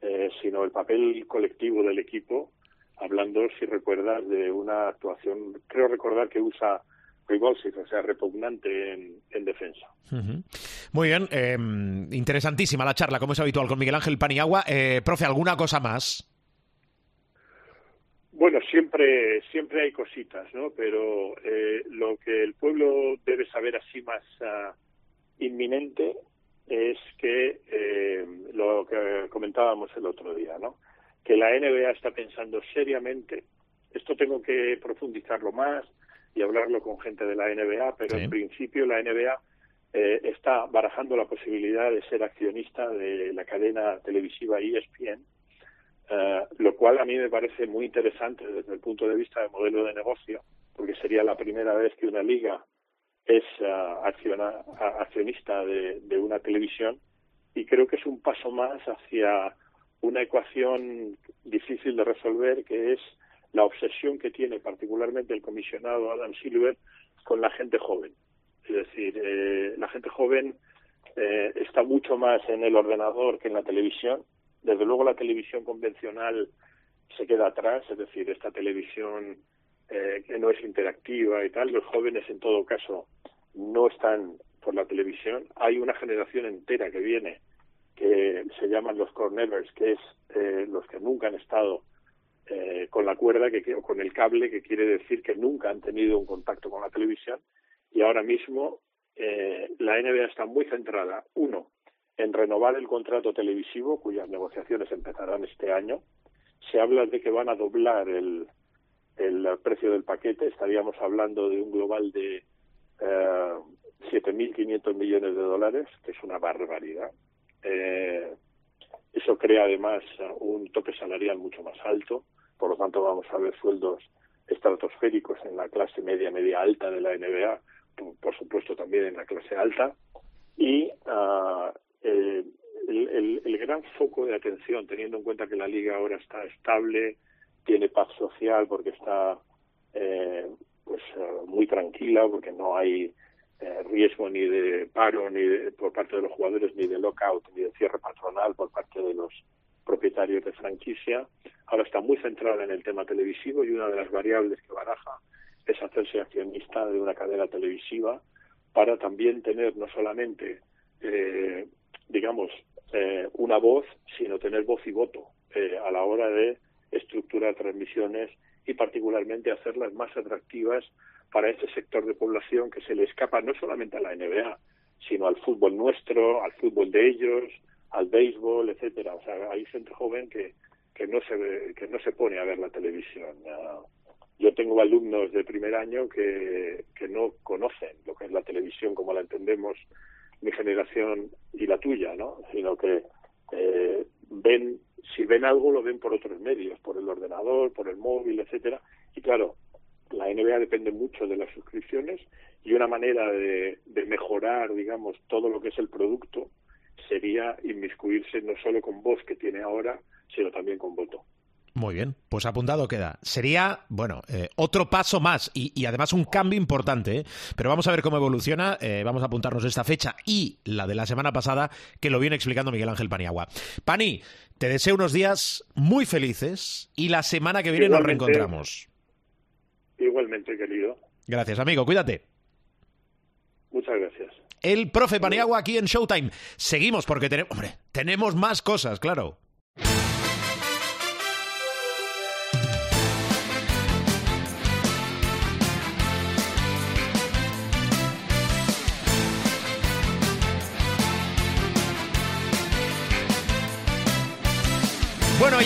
eh, sino el papel colectivo del equipo, hablando, si recuerdas, de una actuación, creo recordar que usa revulsive, o sea, repugnante en, en defensa. Uh -huh. Muy bien, eh, interesantísima la charla, como es habitual, con Miguel Ángel Paniagua. Eh, profe, ¿alguna cosa más? Bueno, siempre, siempre hay cositas, ¿no? Pero eh, lo que el pueblo debe saber así más uh, inminente es que eh, lo que comentábamos el otro día, ¿no? Que la NBA está pensando seriamente, esto tengo que profundizarlo más y hablarlo con gente de la NBA, pero sí. en principio la NBA eh, está barajando la posibilidad de ser accionista de la cadena televisiva ESPN, Uh, lo cual a mí me parece muy interesante desde el punto de vista del modelo de negocio, porque sería la primera vez que una liga es uh, acciona, accionista de, de, una televisión y creo que es un paso más hacia una ecuación difícil de resolver que es la obsesión que tiene particularmente el comisionado Adam Silver con la gente joven. Es decir, eh, la gente joven eh, está mucho más en el ordenador que en la televisión desde luego la televisión convencional se queda atrás, es decir, esta televisión eh, que no es interactiva y tal, los jóvenes en todo caso no están por la televisión. Hay una generación entera que viene que se llaman los cornevers, que es eh, los que nunca han estado eh, con la cuerda que o con el cable que quiere decir que nunca han tenido un contacto con la televisión. Y ahora mismo eh, la NBA está muy centrada uno en renovar el contrato televisivo cuyas negociaciones empezarán este año. Se habla de que van a doblar el, el precio del paquete. Estaríamos hablando de un global de eh, 7.500 millones de dólares que es una barbaridad eh, eso crea además un tope salarial mucho más alto por lo tanto vamos a ver sueldos estratosféricos en la clase media, media alta de la NBA, por, supuesto también en la clase alta, y uh, el, el, gran foco de atención, teniendo en cuenta que la liga ahora está estable, tiene paz social porque está eh, pues uh, muy tranquila, porque no hay eh, riesgo ni de paro ni de, por parte de los jugadores, ni de lockout, ni de cierre patronal por parte de los propietarios de franquicia. Ahora está muy centrada en el tema televisivo y una de las variables que baraja es hacerse accionista de una cadena televisiva para también tener no solamente, eh, digamos, eh, una voz, sino tener voz y voto eh, a la hora de estructurar transmisiones y particularmente hacerlas más atractivas para este sector de población que se le escapa no solamente a la NBA, sino al fútbol nuestro, al fútbol de ellos, al béisbol, etcétera. O sea, hay gente joven que, que no se que no se pone a ver la televisión. Yo tengo alumnos de primer año que, que no conocen lo que es la televisión como la entendemos mi generación y la tuya, ¿no? Sino que eh, ven, si ven algo lo ven por otros medios, por el ordenador, por el móvil, etcétera. Y claro, la NBA depende mucho de las suscripciones y una manera de, de mejorar, digamos, todo lo que es el producto sería inmiscuirse no solo con voz que tiene ahora, sino también con voto. Muy bien, pues apuntado queda. Sería, bueno, eh, otro paso más y, y, además un cambio importante, ¿eh? pero vamos a ver cómo evoluciona. Eh, vamos a apuntarnos esta fecha y la de la semana pasada, que lo viene explicando Miguel Ángel Paniagua. Pani, te deseo unos días muy felices y la semana que viene Igualmente, nos reencontramos. Igualmente, querido. Gracias, amigo. Cuídate. Muchas gracias el profe Paniagua aquí en Showtime. Seguimos porque tenemos, hombre, tenemos más cosas, claro.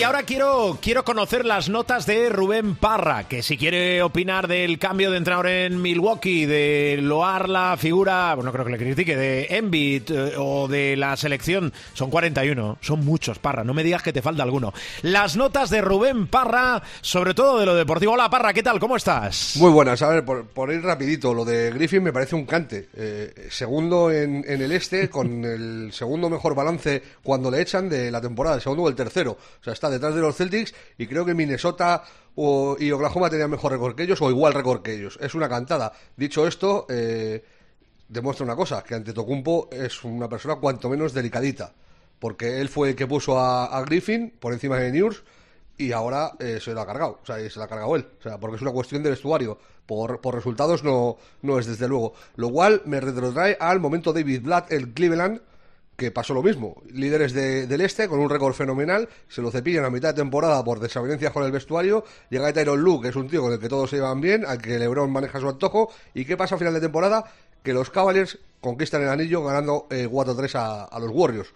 Y ahora quiero, quiero conocer las notas de Rubén Parra, que si quiere opinar del cambio de entrenador en Milwaukee, de loar la figura, bueno, creo que le critique, de Embiid eh, o de la selección, son 41, son muchos, Parra, no me digas que te falta alguno. Las notas de Rubén Parra, sobre todo de lo deportivo. Hola Parra, ¿qué tal? ¿Cómo estás? Muy buenas, a ver, por, por ir rapidito, lo de Griffin me parece un cante. Eh, segundo en, en el este, con el segundo mejor balance cuando le echan de la temporada, el segundo o el tercero. O sea, está detrás de los Celtics y creo que Minnesota o, y Oklahoma tenían mejor récord que ellos o igual récord que ellos. Es una cantada. Dicho esto, eh, demuestra una cosa, que Antetokounmpo es una persona cuanto menos delicadita, porque él fue el que puso a, Griffin por encima de News y ahora eh, se lo ha cargado, o sea, se lo ha cargado él, o sea, porque es una cuestión de vestuario, por, por resultados no, no es desde luego, lo cual me retrotrae al momento David Blatt, el Cleveland, que pasó lo mismo. Líderes de, del este, con un récord fenomenal, se lo cepillan a mitad de temporada por desavenencias con el vestuario. Llega Tyron Luke, que es un tío con el que todos se llevan bien, al que LeBron maneja su antojo. ¿Y qué pasa a final de temporada? Que los Cavaliers conquistan el anillo ganando eh, 4-3 a, a, los Warriors.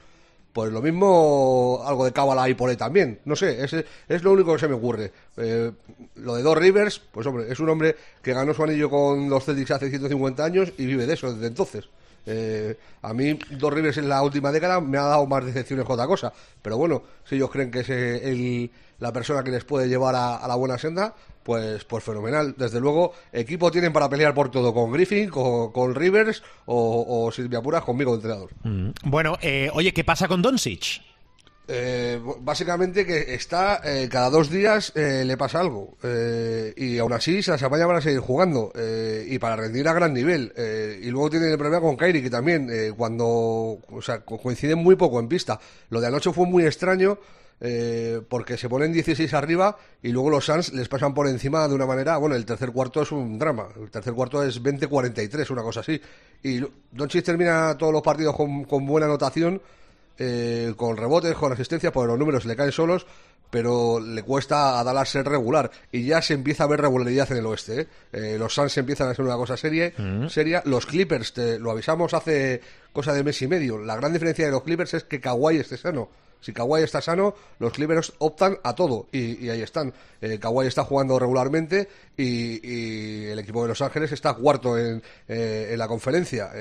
Pues lo mismo, algo de cábala ahí por ahí también. No sé, es, es lo único que se me ocurre. Eh, lo de Dos Rivers, pues hombre, es un hombre que ganó su anillo con los Celtics hace 150 años y vive de eso desde entonces. Eh, a mí, Dos Rivers en la última década me ha dado más decepciones que otra cosa. Pero bueno, si ellos creen que es el, la persona que les puede llevar a, la buena senda, pues, pues fenomenal. Desde luego, equipo tienen para pelear por todo, con Griffin, con, Rivers o, o Silvia Puras conmigo entrenador. Mm. Bueno, eh, oye, ¿qué pasa con Doncic? Eh, básicamente que está eh, cada dos días eh, le pasa algo eh, y aún así se las apaña para seguir jugando eh, y para rendir a gran nivel y luego tiene el problema con Kairi que también cuando o sea, coinciden muy poco en pista. Lo de anoche fue muy extraño porque se ponen 16 arriba y luego los Suns les pasan por encima de una manera bueno el tercer cuarto es un drama el tercer cuarto es 20-43 una cosa así y Doncic termina todos los partidos con, con buena anotación eh, con rebotes, con asistencia, porque los números le caen solos, pero le cuesta a Dallas ser regular y ya se empieza a ver regularidad en el oeste. ¿eh? Eh, los Suns empiezan a ser una cosa serie, seria. Los Clippers, te, lo avisamos hace cosa de mes y medio. La gran diferencia de los Clippers es que Kawhi esté sano. Si Kawhi está sano, los Clippers optan a todo y, ahí están. Eh, Kawhi está jugando regularmente y, el equipo de Los Ángeles está cuarto en, eh, en la conferencia.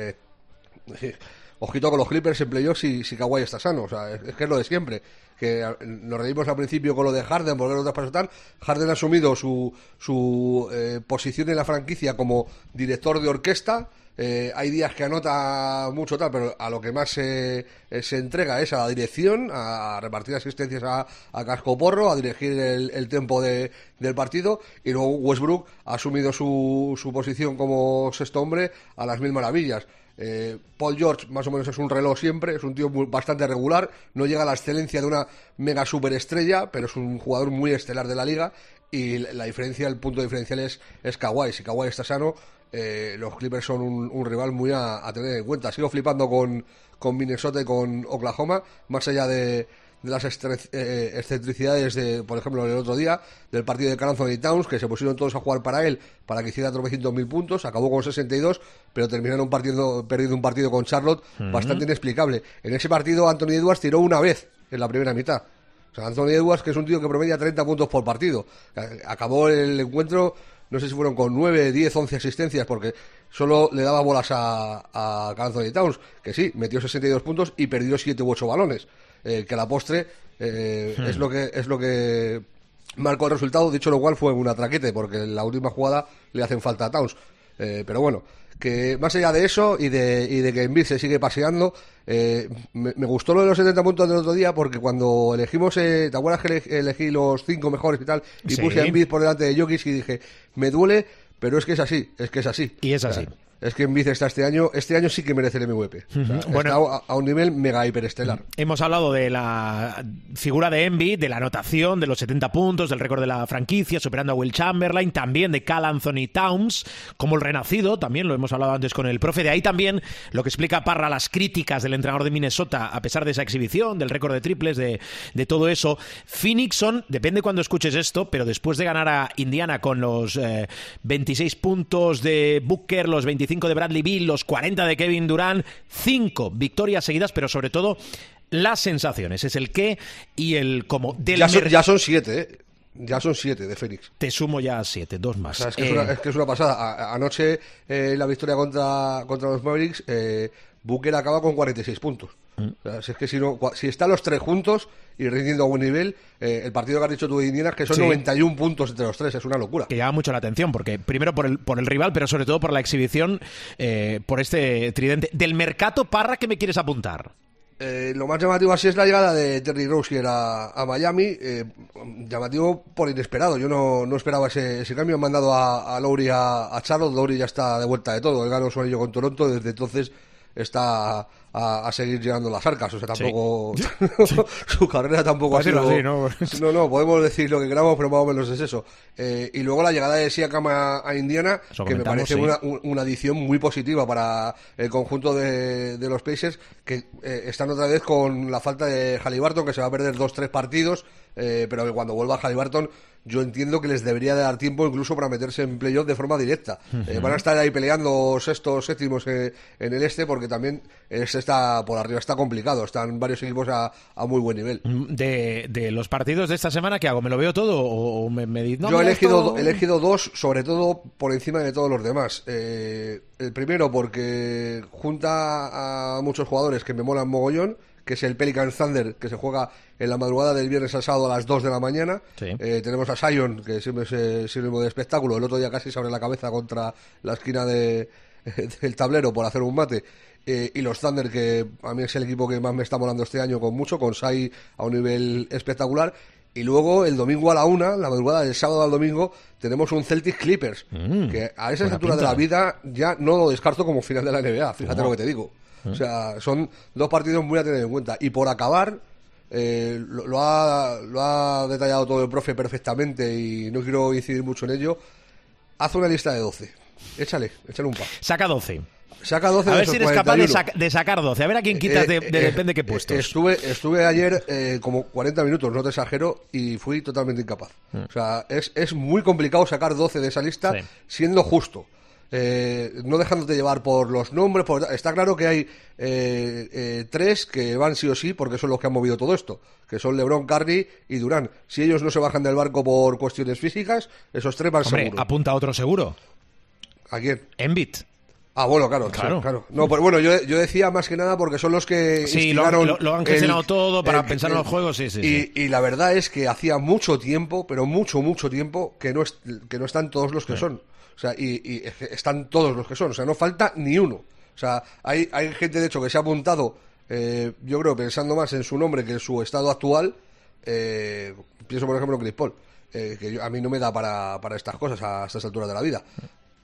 Ojito con los Clippers en playoffs si, si Kawhi está sano. O sea, es, que es lo de siempre que nos reímos al principio con lo de Harden, porque los pasos tal. Harden ha asumido su, su eh, posición en la franquicia como director de orquesta. Eh, hay días que anota mucho tal, pero a lo que más se, eh, se entrega es a la dirección, a repartir asistencias a, a casco porro, a dirigir el, el tiempo de, del partido. Y luego Westbrook ha asumido su, su posición como sexto hombre a las mil maravillas. Eh, Paul George más o menos es un reloj siempre, es un tío bastante regular, no llega a la excelencia de una mega superestrella, pero es un jugador muy estelar de la liga y la diferencia, el punto diferencial es, es Kawhi. Si Kawhi está sano, eh, los Clippers son un, rival muy a, tener en cuenta. Sigo flipando con, con Minnesota y con Oklahoma, más allá de, de las eh, excentricidades de, por ejemplo, el otro día, del partido de Carl y Towns, que se pusieron todos a jugar para él, para que hiciera tropecientos mil puntos, acabó con 62, pero terminaron partiendo, perdiendo un partido con Charlotte bastante inexplicable. En ese partido Anthony Edwards tiró una vez en la primera mitad. O sea, Anthony Edwards, que es un tío que promedia 30 puntos por partido. Acabó el encuentro, no sé si fueron con 9, 10, 11 asistencias, porque solo le daba bolas a, a Anthony Towns, que sí, metió 62 puntos y perdió 7 u 8 balones. Eh, que la postre eh, hmm. es lo que es lo que marcó el resultado, dicho lo cual fue un atraquete, porque en la última jugada le hacen falta a Towns. Eh, pero bueno, que más allá de eso y de, y de que Embiid se sigue paseando, me, gustó lo de los 70 puntos del otro día porque cuando elegimos, ¿te acuerdas que elegí los cinco mejores y tal? Y puse a Embiid por delante de Jokic y dije, me duele, pero es que es así, es que es así. Y es así es que Envid está este año, este año sí que merece el MVP. bueno, a, un nivel mega hiperestelar. Hemos hablado de la figura de Envy, de la anotación, de los 70 puntos, del récord de la franquicia, superando a Will Chamberlain, también de Cal Anthony Towns, como el renacido, también lo hemos hablado antes con el profe. De ahí también lo que explica Parra las críticas del entrenador de Minnesota, a pesar de esa exhibición, del récord de triples, de, todo eso. Phoenix son, depende cuando escuches esto, pero después de ganar a Indiana con los 26 eh, puntos de Booker, los 25 de Bradley Bill, los 40 de Kevin Durant, cinco victorias seguidas, pero sobre todo las sensaciones. Es el qué y el cómo. ya, son, ya son siete, ¿eh? Ya son siete de Fénix. Te sumo ya siete, dos más. es, que es, una, pasada. anoche eh, la victoria contra, contra los Mavericks, eh, Booker acaba con 46 puntos. Si, es que si, no, si están los tres juntos y rindiendo a buen nivel, eh, el partido que has dicho tú de Indiana, que son 91 puntos entre los tres, es una locura. Que llama mucho la atención, porque primero por el, por el rival, pero sobre todo por la exhibición, eh, por este tridente. Del mercado Parra, ¿qué me quieres apuntar? Eh, lo más llamativo así es la llegada de Terry Rozier a, a Miami, llamativo por inesperado. Yo no, no esperaba ese, ese, cambio. Han mandado a, a Lowry a, a Charlotte. Lowry ya está de vuelta de todo. Él ganó su anillo con Toronto. Desde entonces está a, seguir llegando las arcas. O sea, tampoco. su carrera tampoco ha sido. ¿no? ¿no? no, podemos decir lo que queramos, pero más o menos es eso. Eh, y luego la llegada de Siakam a, a Indiana, que me parece una, una, adición muy positiva para el conjunto de, de los Pacers, que eh, están otra vez con la falta de Halliburton, que se va a perder dos, tres partidos, eh, pero que cuando vuelva Halliburton yo entiendo que les debería dar tiempo incluso para meterse en playoff de forma directa. Eh, van a estar ahí peleando sextos, séptimos en el este, porque también este está por arriba, está complicado. Están varios equipos a, muy buen nivel. Mm, de, los partidos de esta semana, ¿qué hago? ¿Me lo veo todo o me, me Yo he elegido, he elegido dos, sobre todo por encima de todos los demás. Eh, el primero porque junta a muchos jugadores que me molan mogollón que es el Pelican Thunder, que se juega en la madrugada del viernes al sábado a las 2 de la mañana. Eh, tenemos a Sion, que siempre es sinónimo de espectáculo. El otro día casi se abre la cabeza contra la esquina de, del tablero por hacer un mate. Eh, y los Thunder, que a mí es el equipo que más me está molando este año con mucho, con Sai a un nivel espectacular. Y luego el domingo a la una, la madrugada del sábado al domingo, tenemos un Celtic Clippers, mm, que a esa altura de la vida ya no lo descarto como final de la NBA, fíjate lo que te digo. O sea, son dos partidos muy a tener en cuenta. Y por acabar, eh, lo, ha, lo ha detallado todo el profe perfectamente y no quiero incidir mucho en ello. Haz una lista de 12. Échale, échale un pa. Saca 12. Saca 12 A ver si eres capaz de, 41. sac- de sacar 12. A ver a quién quitas de, Eh, de- eh, depende de qué eh, puestos. Estuve, estuve ayer eh, como 40 minutos, no te exagero, y fui totalmente incapaz. O sea, es, es muy complicado sacar 12 de esa lista Mm. Sí. siendo justo. Eh, no dejándote llevar por los nombres. por- Está claro que hay eh, eh, tres que van sí o sí porque son los que han movido todo esto, que son LeBron, Curry y Durán. Si ellos no se bajan del barco por cuestiones físicas, esos tres van Hombre, seguro. apunta a otro seguro. ¿A quién? Envit. Ah, bueno, claro, Claro. claro. claro. No, pero bueno, yo, yo decía más que nada porque son los que Sí, lo han- instigaron lo- lo han gestionado todo para pensar en los juegos, sí, sí, y, sí. y la verdad es que hacía mucho tiempo, pero mucho, mucho tiempo que no, es- que no están todos los que son. O sea, y, están todos los que son. O sea, no falta ni uno. O sea, hay, hay gente, de hecho, que se ha apuntado, eh, yo creo, pensando más en su nombre que en su estado actual. Eh, pienso, por ejemplo, en Chris Paul, eh, que yo- a mí no me da para, para estas cosas a estas alturas de la vida.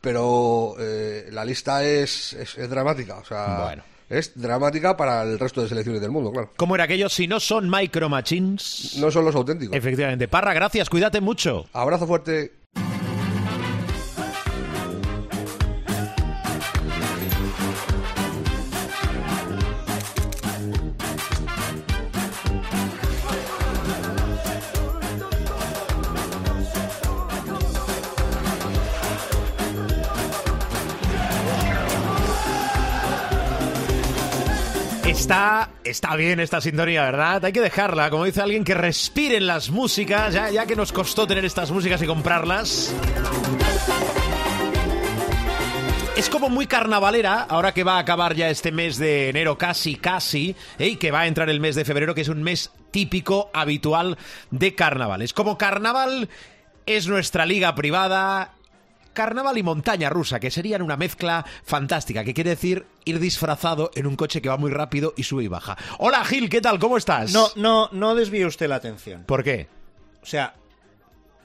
Pero eh, la lista es, es, es dramática. O sea, Bueno. es dramática para el resto de selecciones del mundo, claro. ¿Cómo era aquello? Si no son Micro Machines. No son los auténticos. Efectivamente. Parra, gracias. Cuídate mucho. Abrazo fuerte. Está, bien esta sintonía, ¿verdad? Hay que dejarla, como dice alguien, que respiren las músicas, ya, ya que nos costó tener estas músicas y comprarlas. Es como muy carnavalera, ahora que va a acabar ya este mes de enero casi, casi, ¿eh? y que va a entrar el mes de febrero, que es un mes típico, habitual de carnaval. Es como carnaval es nuestra liga privada, carnaval y montaña rusa, que serían una mezcla fantástica, que quiere decir ir disfrazado en un coche que va muy rápido y sube y baja. Hola Gil, ¿qué tal? ¿Cómo estás? No, no, no desvíe usted la atención. ¿Por qué? O sea,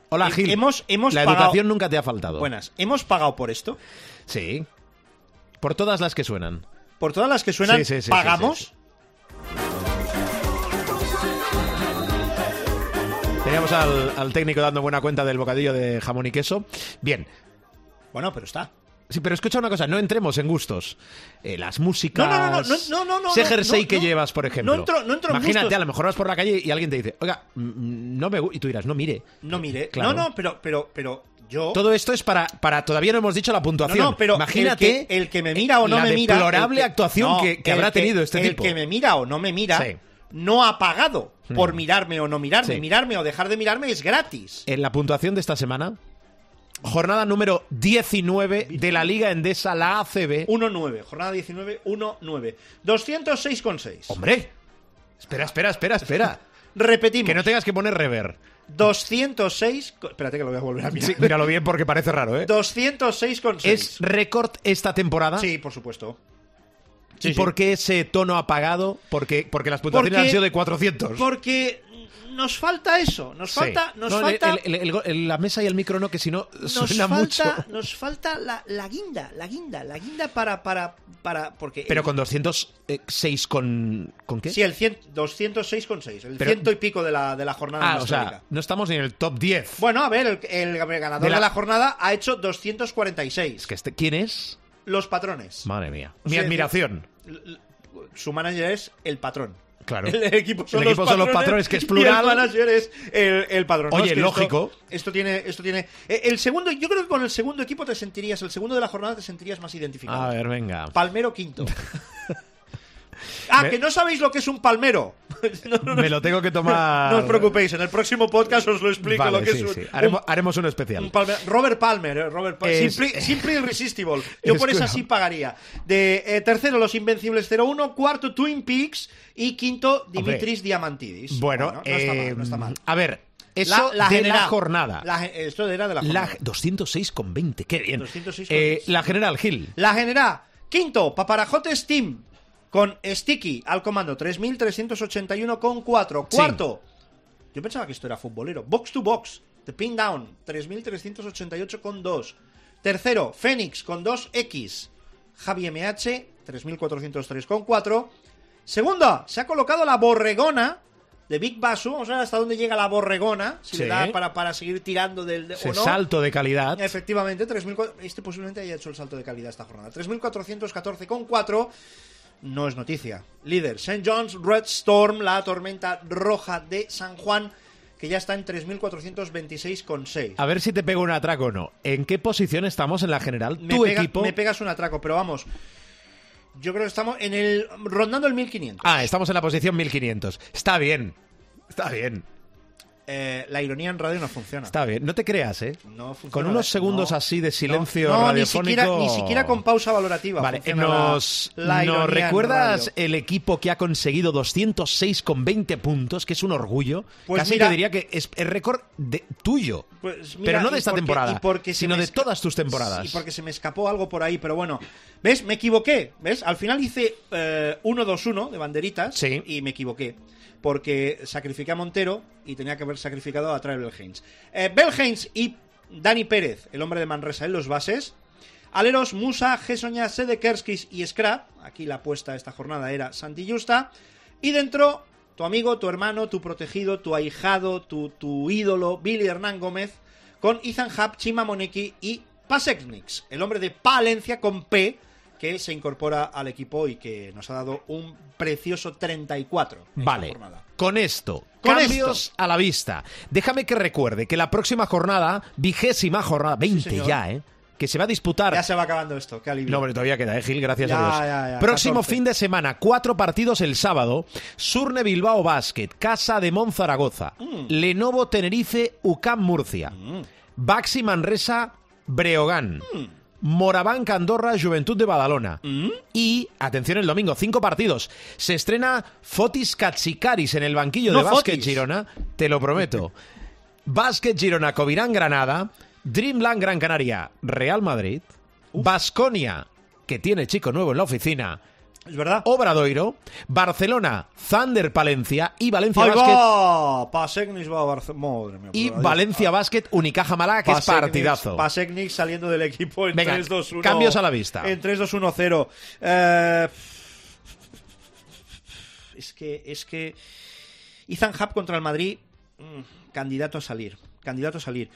Hola Gil. hemos- hemos La pagado- educación nunca te ha faltado. buenas, ¿hemos pagado por esto? Sí. Por todas las que suenan. Por todas las que suenan, Sí, sí, sí, ¿pagamos? Teníamos al, al técnico dando buena cuenta del bocadillo de jamón y queso. Bien. Bueno, pero está. Sí, pero escucha una cosa, no entremos en gustos. Eh, las músicas. No, no, no, no, no, no, Ese jersey no, que llevas, por ejemplo. No entro- no entro en Imagínate, gustos. a lo mejor vas por la calle y alguien te dice, oiga, mm, no me gu-", Y tú dirás, no mire. No mire. Claro. No, no, pero, pero, pero yo. Todo esto es para, para. Todavía no hemos dicho la puntuación. No, pero Imagínate. el que, el que me mira o no la me mira. deplorable el que- actuación no, que, que el habrá tenido este el tipo. que me mira o no me mira Sí. no ha pagado por mirarme o no mirarme. Sí. Mirarme o dejar de mirarme es gratis. En la puntuación de esta semana, jornada número 19 de la Liga Endesa, la ACB. 1-9. Jornada 19, 1-9. 206,6. Hombre, espera, espera, espera, espera. Repetimos. que no tengas que poner rever. 206. co- Espérate que lo voy a volver a mirar. Sí, míralo bien porque parece raro, ¿eh? 206,6. ¿Es récord esta temporada? Sí, por supuesto. ¿Y sí. por qué ese tono apagado? Porque, porque las puntuaciones Porque- han sido de 400. Porque nos falta eso. Nos Sí. falta. Nos No, falta. el- el- el- la mesa y el micro no, que si no nos suena falta, mucho. nos falta la, la guinda, la guinda, la guinda para, para, para, porque Pero con 206 con... ¿Con qué? sí, el 100, 206,6, el Pero- ciento y pico de la, de la jornada. ah, o sea, no estamos ni en el top 10. Bueno, a ver, el, ganador De de la- jornada ha hecho 246. Es que este, ¿Quién es? Los patrones. Madre mía. Mi admiración. Su manager es el patrón. Claro. El equipo son, El equipo los, son los patrones, que es Y plural. el manager es el, el patrón. ¿no? Oye, Es que esto- lógico. Esto, tiene, esto tiene. eh, El segundo, yo creo que con el segundo equipo te sentirías, el segundo de la jornada te sentirías más identificado. A ver, venga. Palmero quinto. ah, Me- que no sabéis lo que es un palmero. No, no, no, Me lo tengo que tomar. no os preocupéis, en el próximo podcast os lo explico Vale, lo que sí, es un, sí. un- Haremos, un especial. un Robert Palmer, eh, Robert Palmer. Es- Irresistible. Yo Es por esa sí pagaría. De eh, tercero, Los Invencibles 01. Cuarto, Twin Peaks. Y quinto, Dimitris Diamantidis. Bueno, no está eh, mal, no está mal. a ver, eso de general- la jornada. la esto era de la La, jornada. 206,20, qué bien. 206,20. Eh, la general Gil. La general. Quinto, Paparajote Steam. Con Sticky al comando, 3.381,4. Sí. Cuarto, yo pensaba que esto era futbolero. Box to Box, The Pin Down, 3.388,2. Tercero, Fénix con 2X. Javi MH, 3.403,4. Segunda, se ha colocado la Borregona de Big Basu. Vamos a ver hasta dónde llega la borregona, si Sí. le da para, para seguir tirando del... de- o no. salto de calidad. Efectivamente, 3.000 este posiblemente haya hecho el salto de calidad esta jornada. 3.414,4 no es noticia. Líder, St. John's Red Storm, la tormenta roja de San Juan, que ya está en 3.426,6. A ver si te pego un atraco o no. ¿En qué posición estamos en la general? Me, tu pega- equipo. me pegas un atraco, pero vamos. Yo creo que estamos en el rondando el 1500. Ah, estamos en la posición 1500. Está bien. Está bien. Eh, la ironía en radio no funciona. Está bien. No te creas, ¿eh? No funciona. Con unos segundos No. así de silencio no, no, ni radiofónico. siquiera, ni siquiera con pausa valorativa. Vale, nos, la- la ¿nos recuerdas el equipo que ha conseguido 206,20 puntos, que es un orgullo? Pues Casi mira- te diría que es el récord de, tuyo. Pues mira, pero no de esta porque- temporada, porque sino de todas tus temporadas. Y porque se me escapó algo por ahí, pero bueno. ¿Ves? Me equivoqué. ¿Ves? Al final hice eh, 1-2-1 de banderitas Sí. y me equivoqué. Porque sacrifiqué a Montero y tenía que haber sacrificado a Travis Belhains. Eh, y Dani Pérez, el hombre de Manresa en los bases. Aleros, Musa, Gesoña, Sedekerskis y Scrap. Aquí la apuesta esta jornada era Santi Justa. Y dentro, tu amigo, tu hermano, tu protegido, tu ahijado, tu, tu ídolo, Billy Hernán Gómez, con Ethan Hub, Chima Moneki y Paseknix, el hombre de Palencia con P, que se incorpora al equipo y que nos ha dado un precioso 34. esta Vale, jornada. con esto, Con cambios esto. a la vista. Déjame que recuerde que la próxima jornada, vigésima jornada, 20 señor. ya, ¿eh? Que se va a disputar Ya se va acabando esto, qué alivio. No, hombre, todavía queda, ¿eh, Gil? Gracias Ya, a Dios. ya, ya, Próximo 14. fin de semana, cuatro partidos el sábado. Surne Bilbao Basket, Casa de Mon Zaragoza, Mm. Lenovo Tenerife, UCAM Murcia, Baxi Manresa, Breogán, Mm. Moraván Andorra, Juventud de Badalona. Y, atención, el domingo, cinco partidos. Se estrena Fotis Katsikaris en el banquillo No de Basket Fotis. Girona, te lo prometo. Basket Girona, Covirán Granada, Dreamland Gran Canaria, Real Madrid, Basconia, que tiene chico nuevo en la oficina, Es verdad. Obradoiro, Barcelona, Thunder Palencia y Valencia ¡Ahí Basket va! Paseknix va a Barcelona. Madre mía, y. Valencia Basket Unicaja Málaga, que es partidazo. Paseknix saliendo del equipo en Venga, 3-2-1. cambios a la vista. En 3-2-1-0. Eh, es que, es que. Ethan Hub contra el Madrid, mm, candidato a salir. Candidato a salir.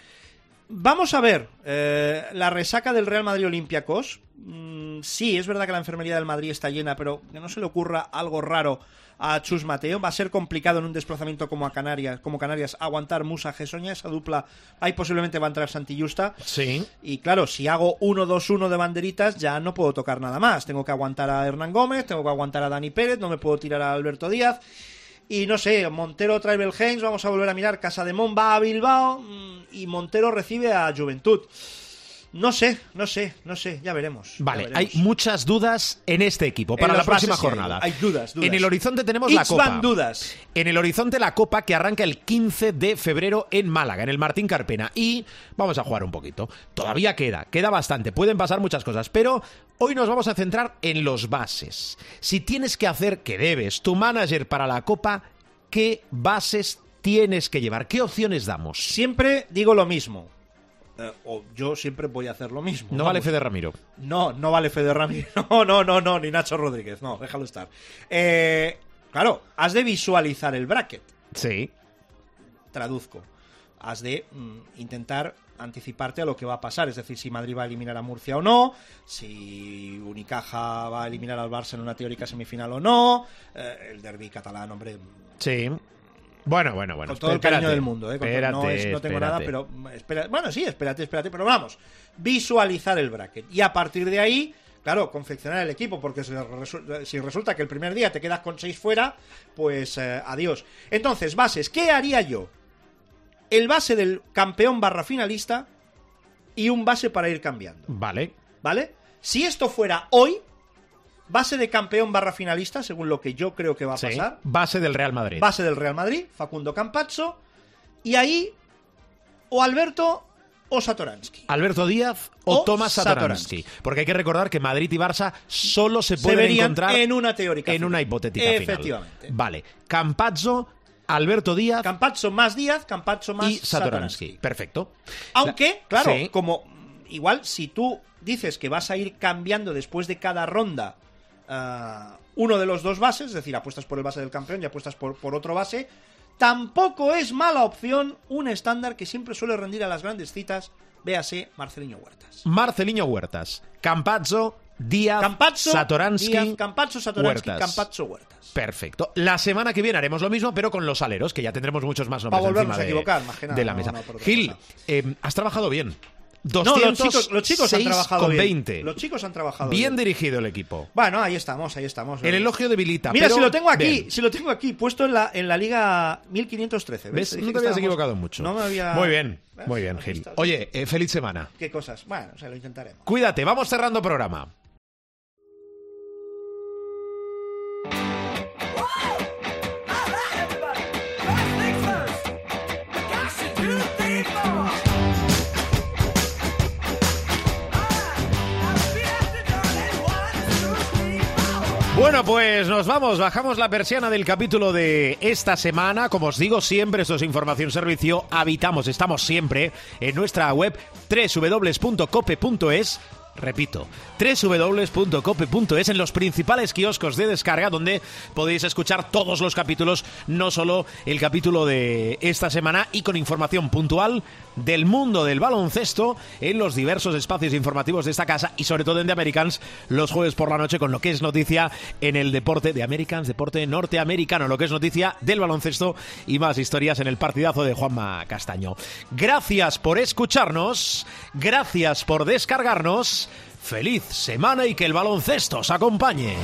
Vamos a ver, eh, la resaca del Real Madrid Olympiacos. Mm, sí, es verdad que la enfermería del Madrid está llena, pero que no se le ocurra algo raro a Chus Mateo. Va a ser complicado en un desplazamiento como a Canarias, como Canarias, aguantar Musa Gesoña, esa dupla. Ahí posiblemente va a entrar Santi Justa. Sí. Y claro, si hago 1-2-1 de banderitas, ya no puedo tocar nada más. Tengo que aguantar a Hernán Gómez, tengo que aguantar a Dani Pérez, no me puedo tirar a Alberto Díaz. Y no sé, Montero trae Belhains, vamos a volver a mirar. Casa de Mon va a Bilbao mm, y Montero recibe a Juventud. No sé, no sé, no sé, ya veremos. ya Vale, veremos. hay muchas dudas en este equipo para la próxima hay- jornada. hay dudas, dudas. En el horizonte tenemos la Copa. dudas. En el horizonte la Copa que arranca el 15 de febrero en Málaga, en el Martín Carpena. Y vamos a jugar un poquito. Todavía queda, queda bastante. Pueden pasar muchas cosas, pero hoy nos vamos a centrar en los bases. Si tienes que hacer, que debes, tu manager para la Copa, ¿qué bases tienes que llevar? ¿Qué opciones damos? Siempre digo lo mismo. Eh, o yo siempre voy a hacer lo mismo. No vamos. vale Fede Ramiro. No, no vale Fede Ramírez. No, no, no, no, ni Nacho Rodríguez. No, déjalo estar. Eh, claro, has de visualizar el bracket. Sí. Traduzco. Has de mm, intentar anticiparte a lo que va a pasar. Es decir, si Madrid va a eliminar a Murcia o no, si Unicaja va a eliminar al Barça en una teórica semifinal o no, eh, el derby catalán, hombre, Sí. Bueno, bueno, bueno. con todo el cariño del mundo, ¿eh? Espérate, no, es- no tengo espérate. nada, pero espera, bueno, sí, espérate, espérate, pero vamos, visualizar el bracket y a partir de ahí, claro, confeccionar el equipo, porque si resulta que el primer día te quedas con seis fuera, pues eh, adiós. Entonces, bases, ¿qué haría yo? El base del campeón barra finalista y un base para ir cambiando, Vale. ¿vale? Si esto fuera hoy, base de campeón barra finalista, según lo que yo creo que va a Sí. pasar, Base del Real Madrid. base del Real Madrid, Facundo Campazzo, y ahí o Alberto o Satoransky. Alberto Díaz o, O Tomás Satoransky. Satoransky. Porque hay que recordar que Madrid y Barça solo se pueden encontrar en una teórica en final. una hipotética final. Efectivamente. Vale. Campazzo, Alberto Díaz Campazzo más Díaz, Campazzo más y Satoransky. Satoransky. Perfecto. Aunque, La- claro, Sí. como igual si tú dices que vas a ir cambiando después de cada ronda ah, uno de los dos bases, es decir, apuestas por el base del campeón y apuestas por, por otro base, Tampoco es mala opción un estándar que siempre suele rendir a las grandes citas, véase Marceliño Huertas. Marceliño Huertas, Campazzo, Díaz, Campazzo, Satoransky, Díaz, Campazzo, Satoransky, Huertas. Campazzo, Huertas. Perfecto. La semana que viene haremos lo mismo, pero con los aleros, que ya tendremos muchos más nombres Para volvernos encima a de- equivocar, más que nada, de la no, mesa. no Gil, eh, has trabajado bien. No, los chicos, los chicos han 206 trabajado con bien. 20. Los chicos han trabajado Bien bien. dirigido el equipo. Bueno, ahí estamos, ahí estamos. El elogio debilita. Mira, pero si lo tengo aquí, bien. si lo tengo aquí, puesto en la, en la liga 1513. ¿Ves? Dije No te habías equivocado mucho. No me había... Muy bien, ¿Ves? muy bien, Gil. Oye, eh, feliz semana. ¿Qué cosas? Bueno, o sea, lo intentaremos. Cuídate, vamos cerrando programa. Bueno, pues nos vamos, bajamos la persiana del capítulo de esta semana. Como os digo siempre, esto es Información Servicio, habitamos, estamos siempre en nuestra web www.cope.es. Repito, www.cope.es en los principales kioscos de descarga donde podéis escuchar todos los capítulos, no solo el capítulo de esta semana y con información puntual del mundo del baloncesto en los diversos espacios informativos de esta casa y sobre todo en The Americans los jueves por la noche con lo que es noticia en el deporte de Americans, deporte norteamericano, lo que es noticia del baloncesto y más historias en el partidazo de Juanma Castaño. Gracias por escucharnos, gracias por descargarnos. Feliz semana y que el baloncesto os acompañe.